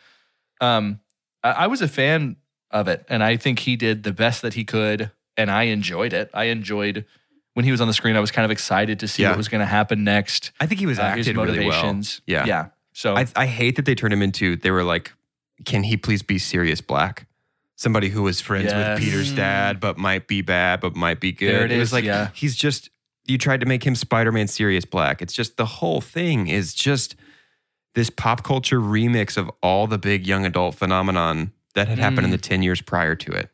um, I, I was a fan of it, and I think he did the best that he could, and I enjoyed it. I enjoyed when he was on the screen. I was kind of excited to see Yeah. what was going to happen next. I think he was uh, his acted really well. motivations. Yeah. yeah. So I, I hate that they turned him into. They were like, "Can he please be Sirius Black?" Somebody who was friends Yes. with Peter's dad, but might be bad, but might be good. There it was like yeah. he's just. You tried to make him Spider-Man Sirius Black. It's just the whole thing is just this pop culture remix of all the big young adult phenomenon that had happened in Mm. the ten years prior to it.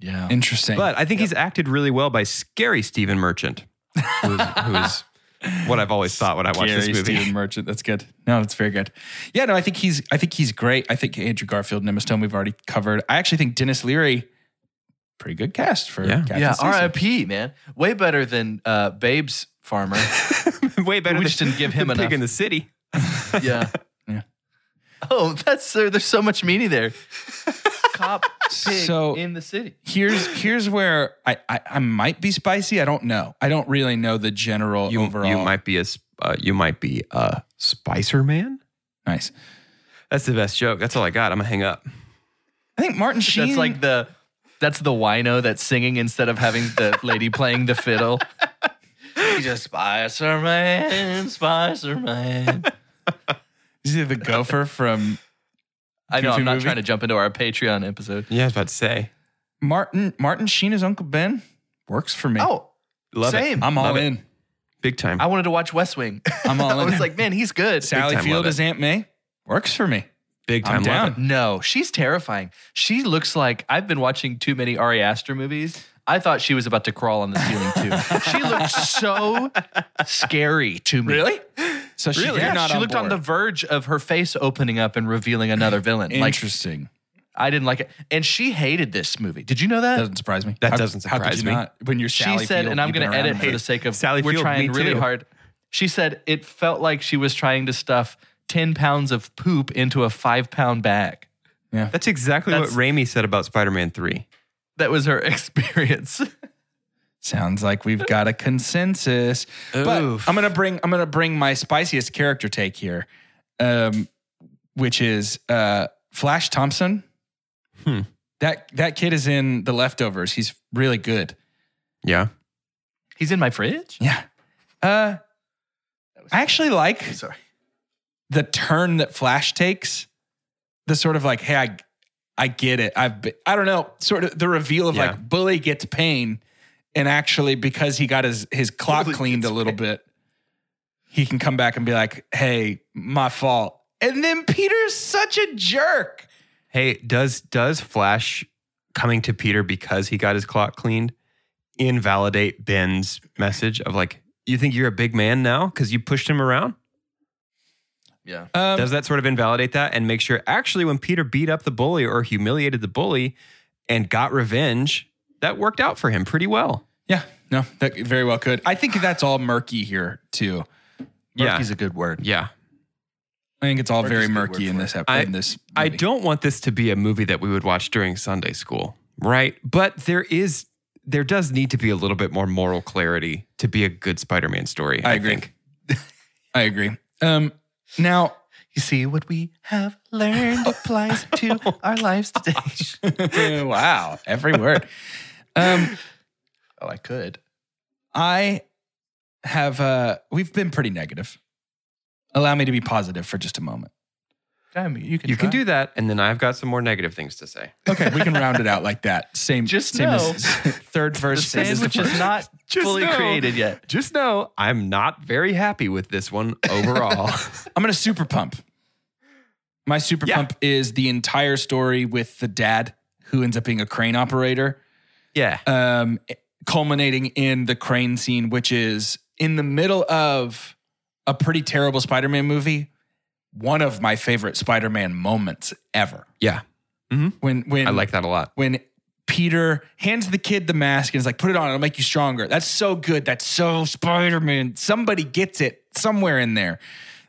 Yeah. Interesting. But I think he's acted really well by scary Stephen Merchant, who is, who is what I've always thought when I watched this movie. Stephen Merchant. That's good. No, that's very good. Yeah, no, I think he's I think he's great. I think Andrew Garfield and Emma Stone we've already covered. I actually think Denis Leary, pretty good cast for Yeah. Captain yeah, R.I.P. Man, way better than uh, Babe's farmer. Way better We than just didn't give him the pig enough. in the city. yeah, Yeah. Oh, that's uh, there's so much meaning there. Cop pig So- in the city. Here's here's where I, I I might be spicy. I don't know. I don't really know the general You, overall. you might be a s- uh, you might be a Spicer Man. nice. That's the best joke. That's all I got. I'm gonna hang up. I think Martin Sheen. That's like the that's the wino that's singing instead of having the lady playing the fiddle. He's a Spicer Man, Spicer Man. is he the gopher from I know Goofy I'm not movie? trying to jump into our Patreon episode. Yeah, I was about to say. Martin Martin Sheen as Uncle Ben? Works for me. Oh, Love it. same. I'm all love it. in. Big time. I wanted to watch West Wing. I'm all in. I was like, man, he's good. Sally time Field love as Aunt May? Works for me. Big I'm time. down. Love. No, she's terrifying. She looks like I've been watching too many Ari Aster movies. I thought she was about to crawl on the ceiling too. she looked so scary to me. So she, Really? you're not she on looked on the verge of her face opening up and revealing another villain. Like Interesting. I didn't like it, and she hated this movie. Did you know that? doesn't surprise me. That How- doesn't How could surprise you me. not? When you're she Sally said, Field, and I'm going to edit for the sake of Sally we're Field, trying me really too. hard. She said it felt like she was trying to stuff ten pounds of poop into a five pound bag. Yeah, That's exactly That's- what Raimi said about Spider-Man Three. That was her experience. Sounds like we've got a consensus. But I'm gonna bring I'm gonna bring my spiciest character take here, um, which is uh, Flash Thompson. Hmm. That that kid is in The Leftovers. He's really good. Yeah. He's in my fridge. Yeah. Uh, I actually like Sorry. the turn that Flash takes. The sort of like, hey, I, I get it. I've, been, I don't know, sort of the reveal of Yeah. like Bully gets pain, and actually because he got his his clock Bully cleaned a little bit, he can come back and be like, hey, my fault. And then Peter's such a jerk. Hey, does does Flash coming to Peter because he got his clock cleaned invalidate Ben's message of like, you think you're a big man now because you pushed him around? Yeah. Um, Does that sort of invalidate that and make sure actually when Peter beat up the bully or humiliated the bully, and got revenge, that worked out for him pretty well. Yeah, no, that very well could. I think that's all murky here too. Murky's a good word. Yeah. I think it's all Murky's very a good word murky in this it. ep- I- in this. I don't want this to be a movie that we would watch during Sunday school, right? But there is there does need to be a little bit more moral clarity to be a good Spider-Man story. I I, agree. think. I agree. Um, now, You see what we have learned applies to our lives today. wow, every word. Um, oh, I could. I have. Uh, we've been pretty negative. Allow me to be positive for just a moment. I mean, you can. You can do that, and then I've got some more negative things to say. Okay, we can round it out like that. Same. Just same know. as third The verse. same the sandwich is first. not Just fully know. created yet. Just know I'm not very happy with this one overall. I'm gonna super pump. My super Yeah. pump is the entire story with the dad who ends up being a crane operator. Yeah. um, culminating in the crane scene, which is in the middle of a pretty terrible Spider Man movie. One of my favorite Spider Man moments ever. Yeah. When when I like that a lot. when Peter hands the kid the mask and is like, "Put it on; it'll make you stronger." That's so good. That's so Spider Man. Somebody gets it somewhere in there.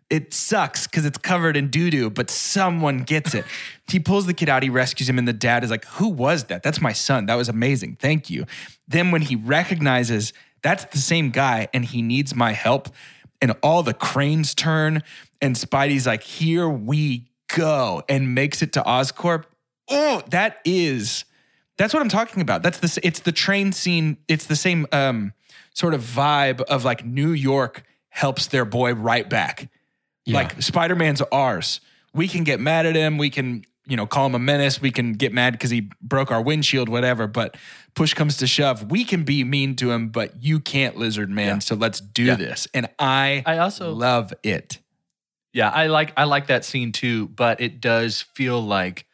It sucks because it's covered in doo doo, but someone gets it. he pulls the kid out, he rescues him, and the dad is like, Who was that? That's my son. That was amazing. Thank you. Then, when he recognizes that's the same guy and he needs my help, and all the cranes turn, and Spidey's like, Here we go, and makes it to Oscorp. Oh, that is. That's what I'm talking about. That's the it's the train scene. It's the same um, sort of vibe of like New York helps their boy right back. Like Spider-Man's ours. We can get mad at him. We can, you know, call him a menace. We can get mad because he broke our windshield, whatever. But push comes to shove, we can be mean to him, but you can't, Lizard Man. So let's do Yeah. this. And I, I also love it. Yeah, I like I like that scene too, but it does feel like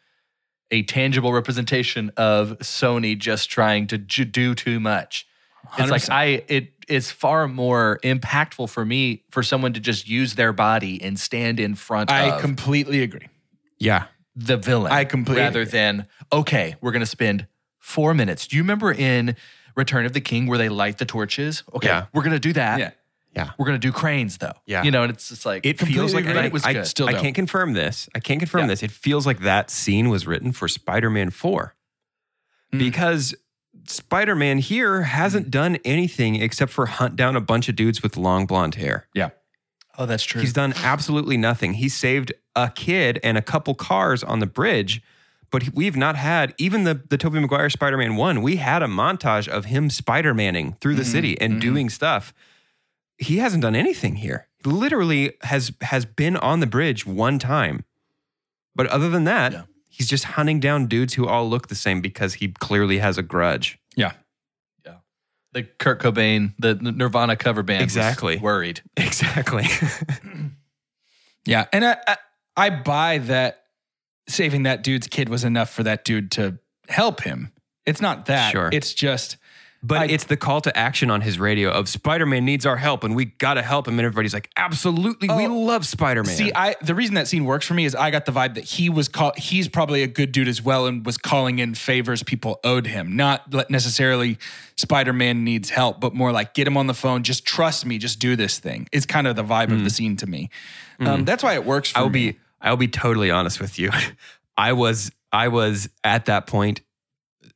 a tangible representation of Sony just trying to do too much. It's like 100%. I it is far more impactful for me for someone to just use their body and stand in front of I completely agree. Yeah. the villain. I completely rather agree. than okay, we're gonna spend four minutes. Do you remember in Return of the King where they light the torches? Okay, Yeah. we're gonna do that. Yeah. Yeah. We're gonna do cranes though. Yeah. you know, and it's just like It feels like agree. But it was I, good. Still I dope. can't confirm this. I can't confirm Yeah. this. It feels like that scene was written for Spider-Man 4. Mm. Because Spider-Man here hasn't done anything except for hunt down a bunch of dudes with long blonde hair. Yeah. oh, that's true. He's done absolutely nothing. He saved a kid and a couple cars on the bridge, but we've not had even the the Tobey Maguire Spider-Man 1, we had a montage of him Spider-Manning through the Mhm, city and mhm. doing stuff. He hasn't done anything here. Literally has has been on the bridge one time. But other than that, Yeah. He's just hunting down dudes who all look the same because he clearly has a grudge. Yeah. Yeah. The Kurt Cobain, the the Nirvana cover band, was Exactly. worried. Exactly. Yeah, and I, I I buy that saving that dude's kid was enough for that dude to help him. It's not that. Sure. It's just But I- it's the call to action on his radio of Spider-Man needs our help and we got to help him and everybody's like absolutely we Oh, love Spider-Man. see. I the reason that scene works for me is I got the vibe that he was call, He's probably a good dude as well, and was calling in favors people owed him. Not necessarily Spider Man needs help, but more like get him on the phone. Just trust me. Just do this thing. It's kind of the vibe of the scene to me. Um, that's why it works. For I will me. be I will be totally honest with you. I was I was at that point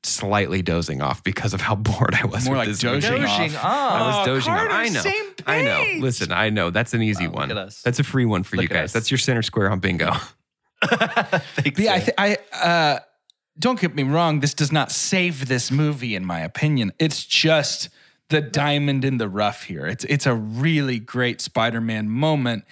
slightly dozing off because of how bored I was More with like this dozing Dozing off. I was Oh, dozing off. I know. same I know. Listen, I know. That's an easy Wow, one. look at us. That's a free one for Look you guys. That's your center square on bingo. Think But yeah, I, th- I uh, don't get me wrong. This does not save this movie, in my opinion. It's just the diamond in the rough here. It's it's a really great Spider-Man moment,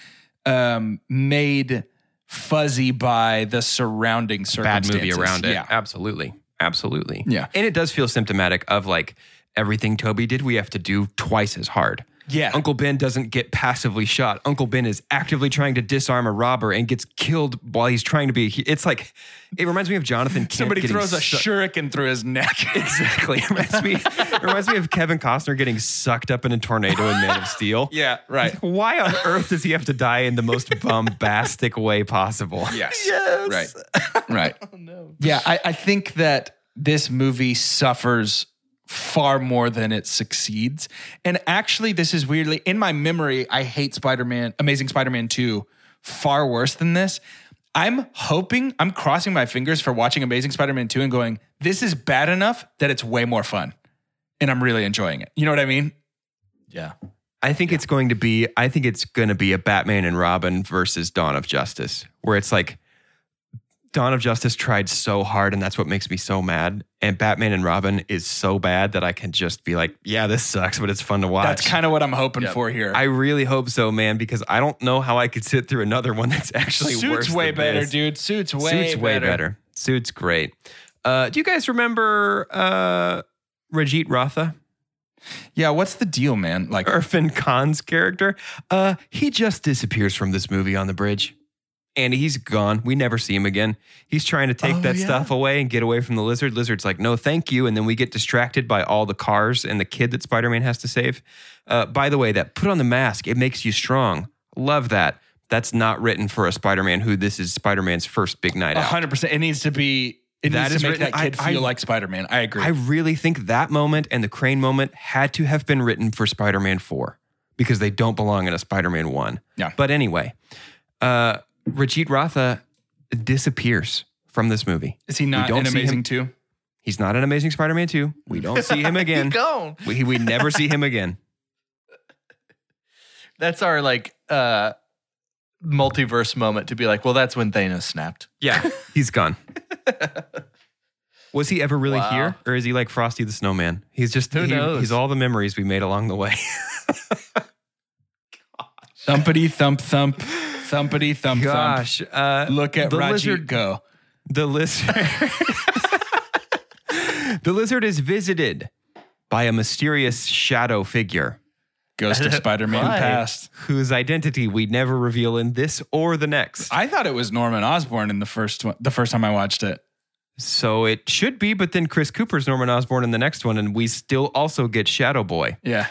um, made fuzzy by the surrounding circumstances. Bad movie around it. Yeah, Absolutely. Absolutely. Yeah. And it does feel symptomatic of like everything Tobey did, we have to do twice as hard. Yeah. Uncle Ben doesn't get passively shot. Uncle Ben is actively trying to disarm a robber and gets killed while he's trying to be. It's like it reminds me of Jonathan. Kent Somebody throws a su- shuriken through his neck. Exactly. It reminds me. It reminds me of Kevin Costner getting sucked up in a tornado in Man of Steel. yeah, right. Why on earth does he have to die in the most bombastic way possible? Yes. Right. Right. Oh, no. Yeah, I, I think that this movie suffers far more than it succeeds. And actually, this is weirdly in my memory, I hate Spider Man, Amazing Spider Man 2 far worse than this. I'm hoping, I'm crossing my fingers for watching Amazing Spider Man 2 and going, this is bad enough that it's way more fun. And I'm really enjoying it. You know what I mean? Yeah. I think it's going to be. I think it's going to be a Batman and Robin versus Dawn of Justice, where it's like Dawn of Justice tried so hard, and that's what makes me so mad. And Batman and Robin is so bad that I can just be like, "Yeah, this sucks, but it's fun to watch." That's kind of what I'm hoping Yep. for here. I really hope so, man, because I don't know how I could sit through another one that's actually worse. Suits way than better, this. dude. Suits way better. Suits way better. Suits great. Uh, do you guys remember uh, Rajit Ratha? Yeah, what's the deal, man? Like, Irrfan Khan's character, uh, he just disappears from this movie on the bridge. And he's gone. We never see him again. He's trying to take Oh, that yeah? stuff away and get away from the lizard. Lizard's like, no, thank you. And then we get distracted by all the cars and the kid that Spider Man has to save. Uh, by the way, that put on the mask, it makes you strong. Love that. That's not written for a Spider Man who this is Spider Man's first big night out. hundred percent. It needs to be. It That needs to make written- that kid I- feel I- like Spider Man. I agree. I really think that moment and the crane moment had to have been written for Spider Man 4 because they don't belong in a Spider Man 1. Yeah. But anyway, uh, Rajit Ratha disappears from this movie. Is he not don't an amazing him- too? He's not an Amazing Spider Man 2. We don't see him again. Gone. we, we never see him again. That's our like uh multiverse moment to be like, well, that's when Thanos snapped. Yeah. He's gone. Was he ever really Wow. here? Or is he like Frosty the Snowman? He's just, Who he- knows? he's all the memories we made along the way. Thumpity thump thump, thumpity thump Gosh. Uh, thump. Look at the lizard go. The lizard. the lizard is visited by a mysterious shadow figure Ghost of Spider Man past. whose identity we never reveal in this or the next. I thought it was Norman Osborn in the first one. The first time I watched it. So it should be, but then Chris Cooper's Norman Osborn in the next one, and we still also get Shadow Boy. Yeah.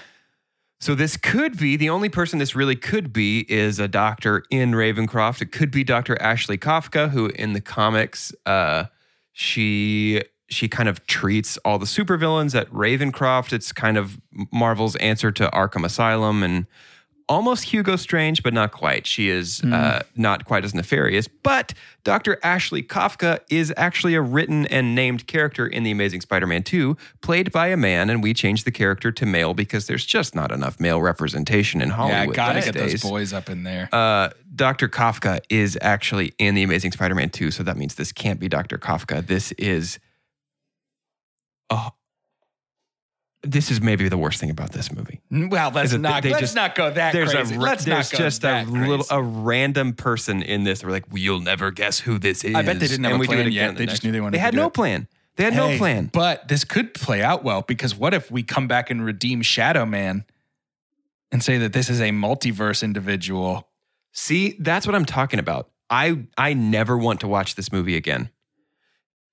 So this could be the only person this really could be is a doctor in Ravencroft. It could be Dr. Ashley Kafka, who in the comics, uh, she she kind of treats all the supervillains at Ravencroft. It's kind of Marvel's answer to Arkham Asylum and almost Hugo Strange, but not quite. She is uh, not quite as nefarious. But Dr. Ashley Kafka is actually a written and named character in The Amazing Spider Man 2, played by a man, and we changed the character to male because there's just not enough male representation in Hollywood. Yeah, gotta get days. those boys up in there. Uh, Dr. Kafka is actually in The Amazing Spider Man 2, so that means this can't be Dr. Kafka. This is. Oh. This is maybe the worst thing about this movie. Mm, well, let's it- not they let's just- not go that there's crazy. a let's there's not go just a that little a random person in this. We're like, well, you'll never guess who this is. I bet they didn't have And a we do it again yet. the They just knew they wanted They had no it. plan. They had no plan. But this could play out well because what if we come back and redeem Shadow Man and say that this is a multiverse individual? See, that's what I'm talking about. I I never want to watch this movie again.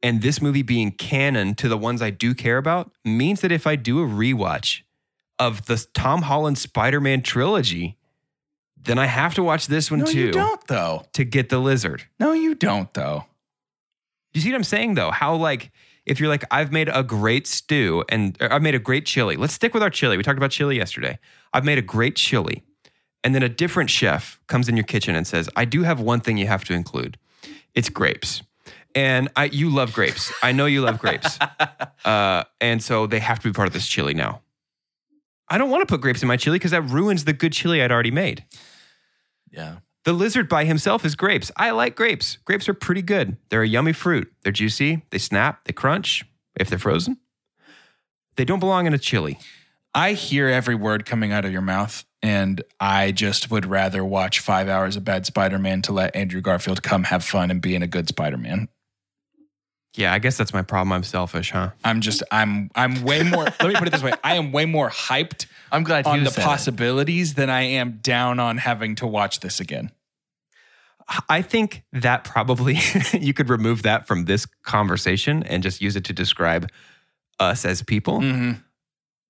And this movie being canon to the ones I do care about means that if I do a rewatch of the Tom Holland Spider-Man trilogy, then I have to watch this one No, too you don't though. to get the lizard. No, you don't though. Do you see what I'm saying though? How like if you're like I've made a great stew and I've made a great chili. Let's stick with our chili. We talked about chili yesterday. I've made a great chili. And then a different chef comes in your kitchen and says, "I do have one thing you have to include. It's grapes." And I you love grapes. I know you love grapes. Uh, and so they have to be part of this chili now. I don't want to put grapes in my chili because that ruins the good chili I'd already made. Yeah. The lizard by himself is grapes. I like grapes. Grapes are pretty good. They're a yummy fruit. They're juicy. They snap. They crunch if they're frozen. They don't belong in a chili. I hear every word coming out of your mouth, and I just would rather watch five hours of bad Spider Man to let Andrew Garfield come have fun and be in a good Spider Man. Yeah, I guess that's my problem. I'm selfish, huh? I'm just I'm I'm way more. let me put it this way: I am way more hyped I'm glad on you the said it. possibilities than I am down on having to watch this again. I think that probably you could remove that from this conversation and just use it to describe us as people. Mm-hmm.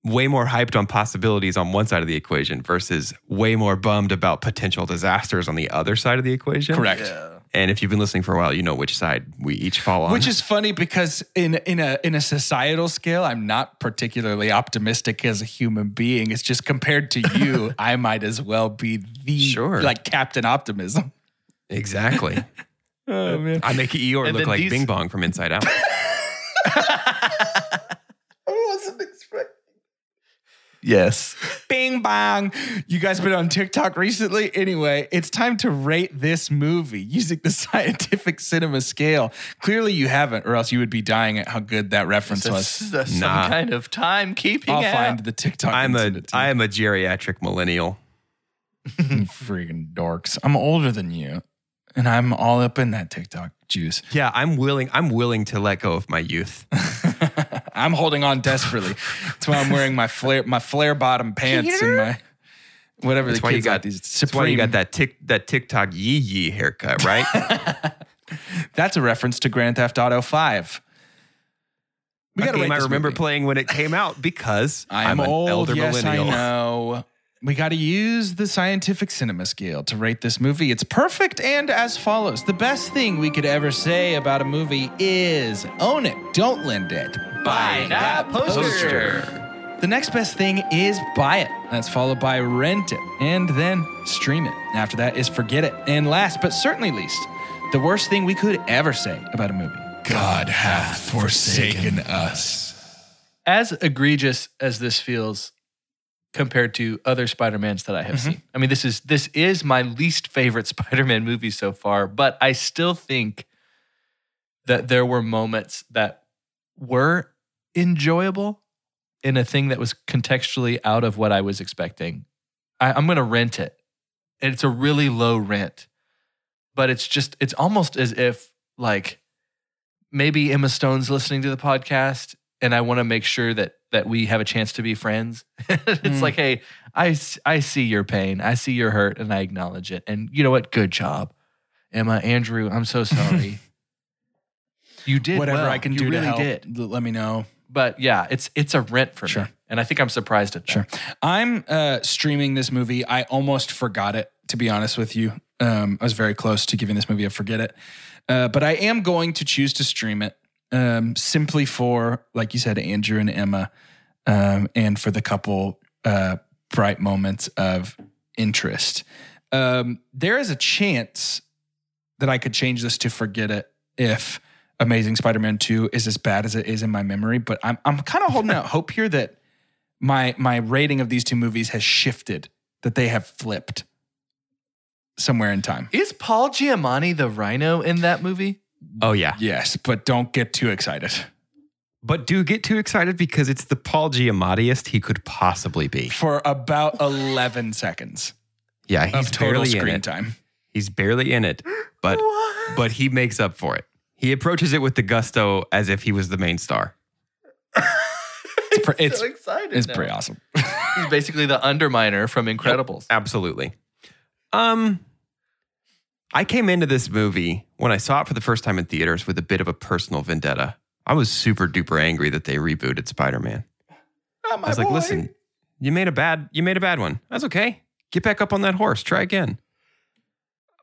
Way more hyped on possibilities on one side of the equation versus way more bummed about potential disasters on the other side of the equation. Correct. Yeah. And if you've been listening for a while, you know which side we each fall on. Which is funny because in in a in a societal scale, I'm not particularly optimistic as a human being. It's just compared to you, I might as well be the Sure. like Captain Optimism. exactly. Oh man. I make Eeyore And look like these- Bing Bong from Inside Out. Yes. Bing bong. You guys been on TikTok recently? Anyway, it's time to rate this movie using the scientific cinema scale. Clearly you haven't, or else you would be dying at how good that reference was. That's, that's Nah. some kind of timekeeping I'll app. find the TikTok. I'm and a send it to I you. am a geriatric millennial. freaking dorks. I'm older than you, and I'm all up in that TikTok juice. Yeah, I'm willing. I'm willing to let go of my youth. I'm holding on desperately. That's why I'm wearing my flare my flare bottom pants and my whatever That's the why you got like these. That's why you got that tick that TikTok yee yee haircut, right? That's a reference to Grand Theft Auto Five. We gotta game I remember movie. playing when it came out because I'm, I'm an old. elder yes, millennial. I know. We got to use the scientific cinema scale to rate this movie. It's perfect and as follows. The best thing we could ever say about a movie is own it, don't lend it. Buy that poster. The next best thing is buy it. That's followed by rent it and then stream it. After that is forget it. And last but certainly least, the worst thing we could ever say about a movie God hath forsaken us. As egregious as this feels compared to other Spider-Mans that I have mm-hmm. seen. I mean, this is this is my least favorite Spider-Man movie so far, but I still think that there were moments that were enjoyable in a thing that was contextually out of what I was expecting. I, I'm going to rent it. And it's a really low rent, but it's just, it's almost as if like maybe Emma Stone's listening to the podcast and I want to make sure that that we have a chance to be friends. it's Mm. like, hey, I, I see your pain. I see your hurt and I acknowledge it. And you know what? Good job. Emma, Andrew, I'm so sorry. you did Whatever well. I can You do really to help, did. let me know. But yeah, it's it's a rent for Sure. me. And I think I'm surprised at that. Sure. I'm uh, streaming this movie. I almost forgot it, to be honest with you. Um, I was very close to giving this movie a forget it. Uh, but I am going to choose to stream it um, simply for, like you said, Andrew and Emma, um, and for the couple uh, bright moments of interest. Um, there is a chance that I could change this to forget it if Amazing Spider-Man 2 is as bad as it is in my memory. But I'm I'm kind of holding out hope here that my my rating of these two movies has shifted, that they have flipped somewhere in time. Is Paul Giamatti the rhino in that movie? Oh yeah, Yes, but don't get too excited. but do get too excited because it's the Paul Giamattiest he could possibly be. For about 11 seconds Yeah, of he's total barely in screen it. time. He's barely in it, but but he makes up for it. He approaches it with the gusto as if he was the main star. It's, pre- it's, so excited. it's now. pretty awesome. He's basically the underminer from Incredibles. Absolutely. Um I came into this movie when I saw it for the first time in theaters with a bit of a personal vendetta. I was super duper angry that they rebooted Spider-Man. I was like, listen, you made a bad you made a bad one. That's okay. Get back up on that horse. Try again.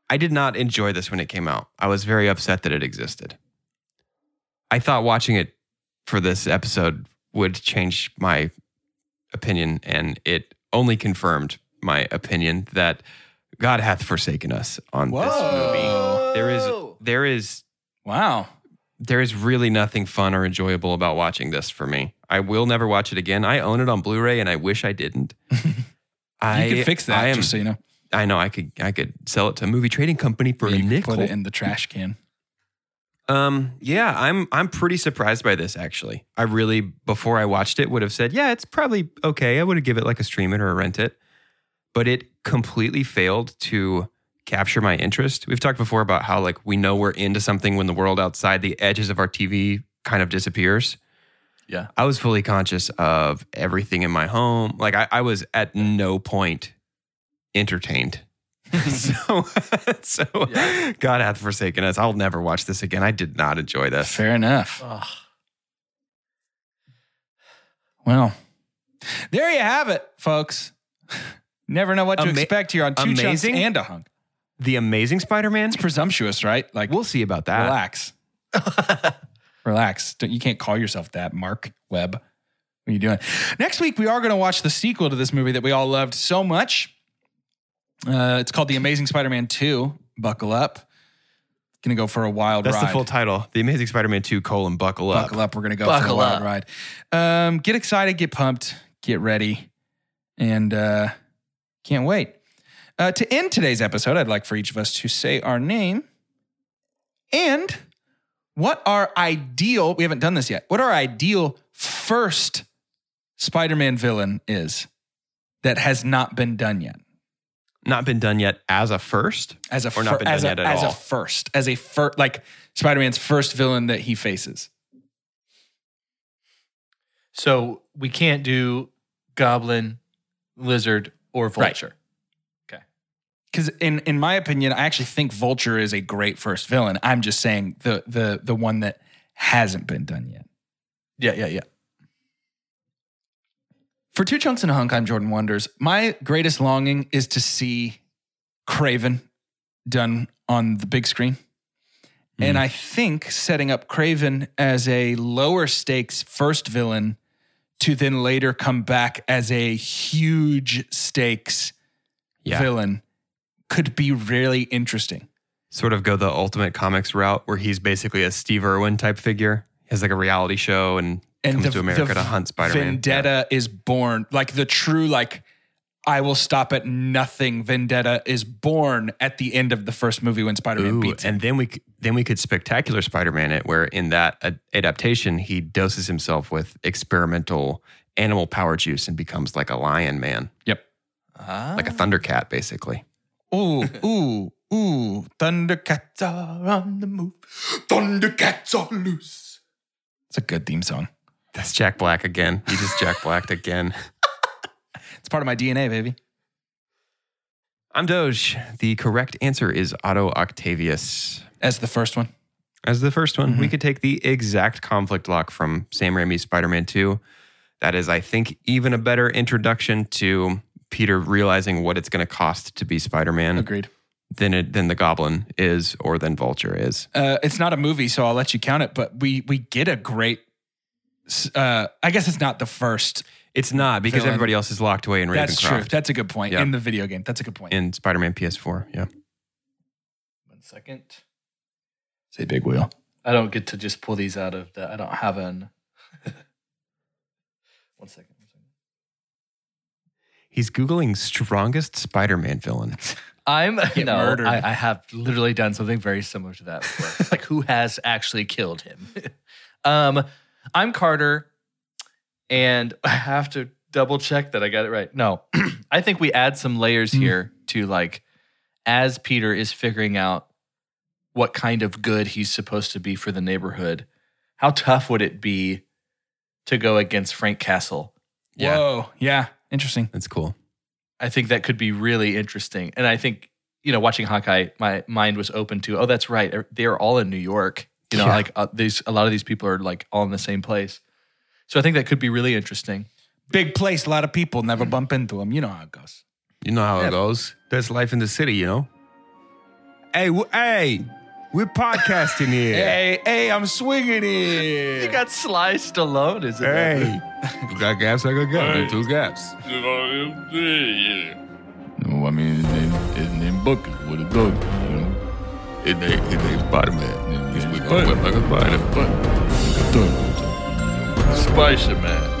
I did not enjoy this when it came out. I was very upset that it existed. I thought watching it for this episode would change my opinion, and it only confirmed my opinion that God hath forsaken us on this movie. There is there is Wow. there is really nothing fun or enjoyable about watching this for me. I will never watch it again. I own it on Blu-ray, and I wish I didn't. I You could fix that, I am, just so you know. I know I could. I could sell it to a movie trading company for Yeah, a nickel. Put it in the trash can. Um, yeah, I'm I'm pretty surprised by this actually. I really before I watched it would have said, yeah, it's probably okay. I would have give it like a stream it or a rent it. But it completely failed to capture my interest. We've talked before about how like we know we're into something when the world outside the edges of our TV kind of disappears. Yeah. I was fully conscious of everything in my home. Like I, I was at no point entertained. so so Yeah. God hath forsaken us. I'll never watch this again. I did not enjoy this. Fair enough. Ugh. Well, there you have it, folks. Never know what to Ama- expect here on Two Chunks and a Hunk. The Amazing Spider-Man. It's presumptuous, right? Like, We'll see about that. relax, relax. Don't, you can't call yourself that, Marc Webb. What are you doing? Next week, we are going to watch the sequel to this movie that we all loved so much. Uh, it's called The Amazing Spider-Man Two. Buckle up. Going to go for a wild ride. That's ride. the full title. The Amazing Spider-Man 2: colon Buckle Up. Buckle up. We're going to go for a Buckle wild up. ride. Um, get excited, get pumped, get ready, and uh, can't wait. Uh, to end today's episode, I'd like for each of us to say our name and what our ideal, we haven't done this yet, what our ideal first Spider Man villain is that has not been done yet. Not been done yet as a first. As a Or not been as done a, yet at as all. a first, as a first, like Spider Man's first villain that he faces. So we can't do Goblin, Lizard, or Right. Vulture. because in in my opinion, I actually think Vulture is a great first villain. I'm just saying the the the one that hasn't been done yet. Yeah, yeah, yeah. For two chunks and a hunk, I'm Jordan Wonders. My greatest longing is to see Kraven done on the big screen. And hmm. I think setting up Kraven as a lower stakes first villain to then later come back as a huge stakes Yeah. villain could be really interesting. Sort of go the Ultimate Comics route, where he's basically a Steve Irwin type figure. He has like a reality show and, comes to America to hunt Spider-Man. Vendetta is born. Like the true, like, I will stop at nothing. Vendetta is born at the end of the first movie when Spider Man Ooh, beats him. and then we then we could spectacular Spider-Man it, where in that ad- adaptation he doses himself with experimental animal power juice and becomes like a lion man, Yep. Ah. like a Thundercat, basically. Ooh, ooh, ooh. Thundercats are on the move. Thundercats are loose. It's a good theme song. That's Jack Black again. He just Jack Blacked again. It's part of my DNA, baby. I'm Doge. The correct answer is Otto Octavius. As the first one. As the first one, we Mhm. could take the exact conflict lock from Sam Raimi's Spider Man 2. That is, I think, even a better introduction to Peter realizing what it's going to cost to be Spider Man Agreed. than, it, than the Goblin is or than Vulture is. Uh, it's not a movie, so I'll let you count it, but we we get a great. Uh, I guess it's not the first. It's not because Villain. everybody else is locked away in Ravencroft That's true. That's a good point. Yeah. In the video game. That's a good point. in Spider Man PS4. Yeah. One second. Say big wheel. I don't get to just pull these out of the. I don't have an. one second. One second. He's Googling strongest Spider Man villain. I'm Get no. I, I have literally done something very similar to that like who has actually killed him? um, I'm Carter, and I have to double check that I got it right. No, I think we add some layers here to like as Peter is figuring out what kind of good he's supposed to be for the neighborhood. How tough would it be to go against Frank Castle? Yeah. Whoa. Yeah. Interesting. That's cool. I think that could be really interesting. And I think, you know, watching Hawkeye, my mind was open to, oh, that's right. They're all in New York. You know, Yeah. like uh, these, a lot of these people are like all in the same place. So I think that could be really interesting. Big place. A lot of people never bump into them. You know how it goes. You know how Yeah. it goes. That's life in the city, you know? Hey, w- hey, we're podcasting here. Hey, hey, I'm swinging it. You got Sly Stallone, isn't it? Hey, you got gaps, I got gaps. Two gaps. No, I mean his name, his name Buck is what it does, you know. His name, his name's Spider Man. His This week Spider- on Web Like a Spider. But Spicer Man.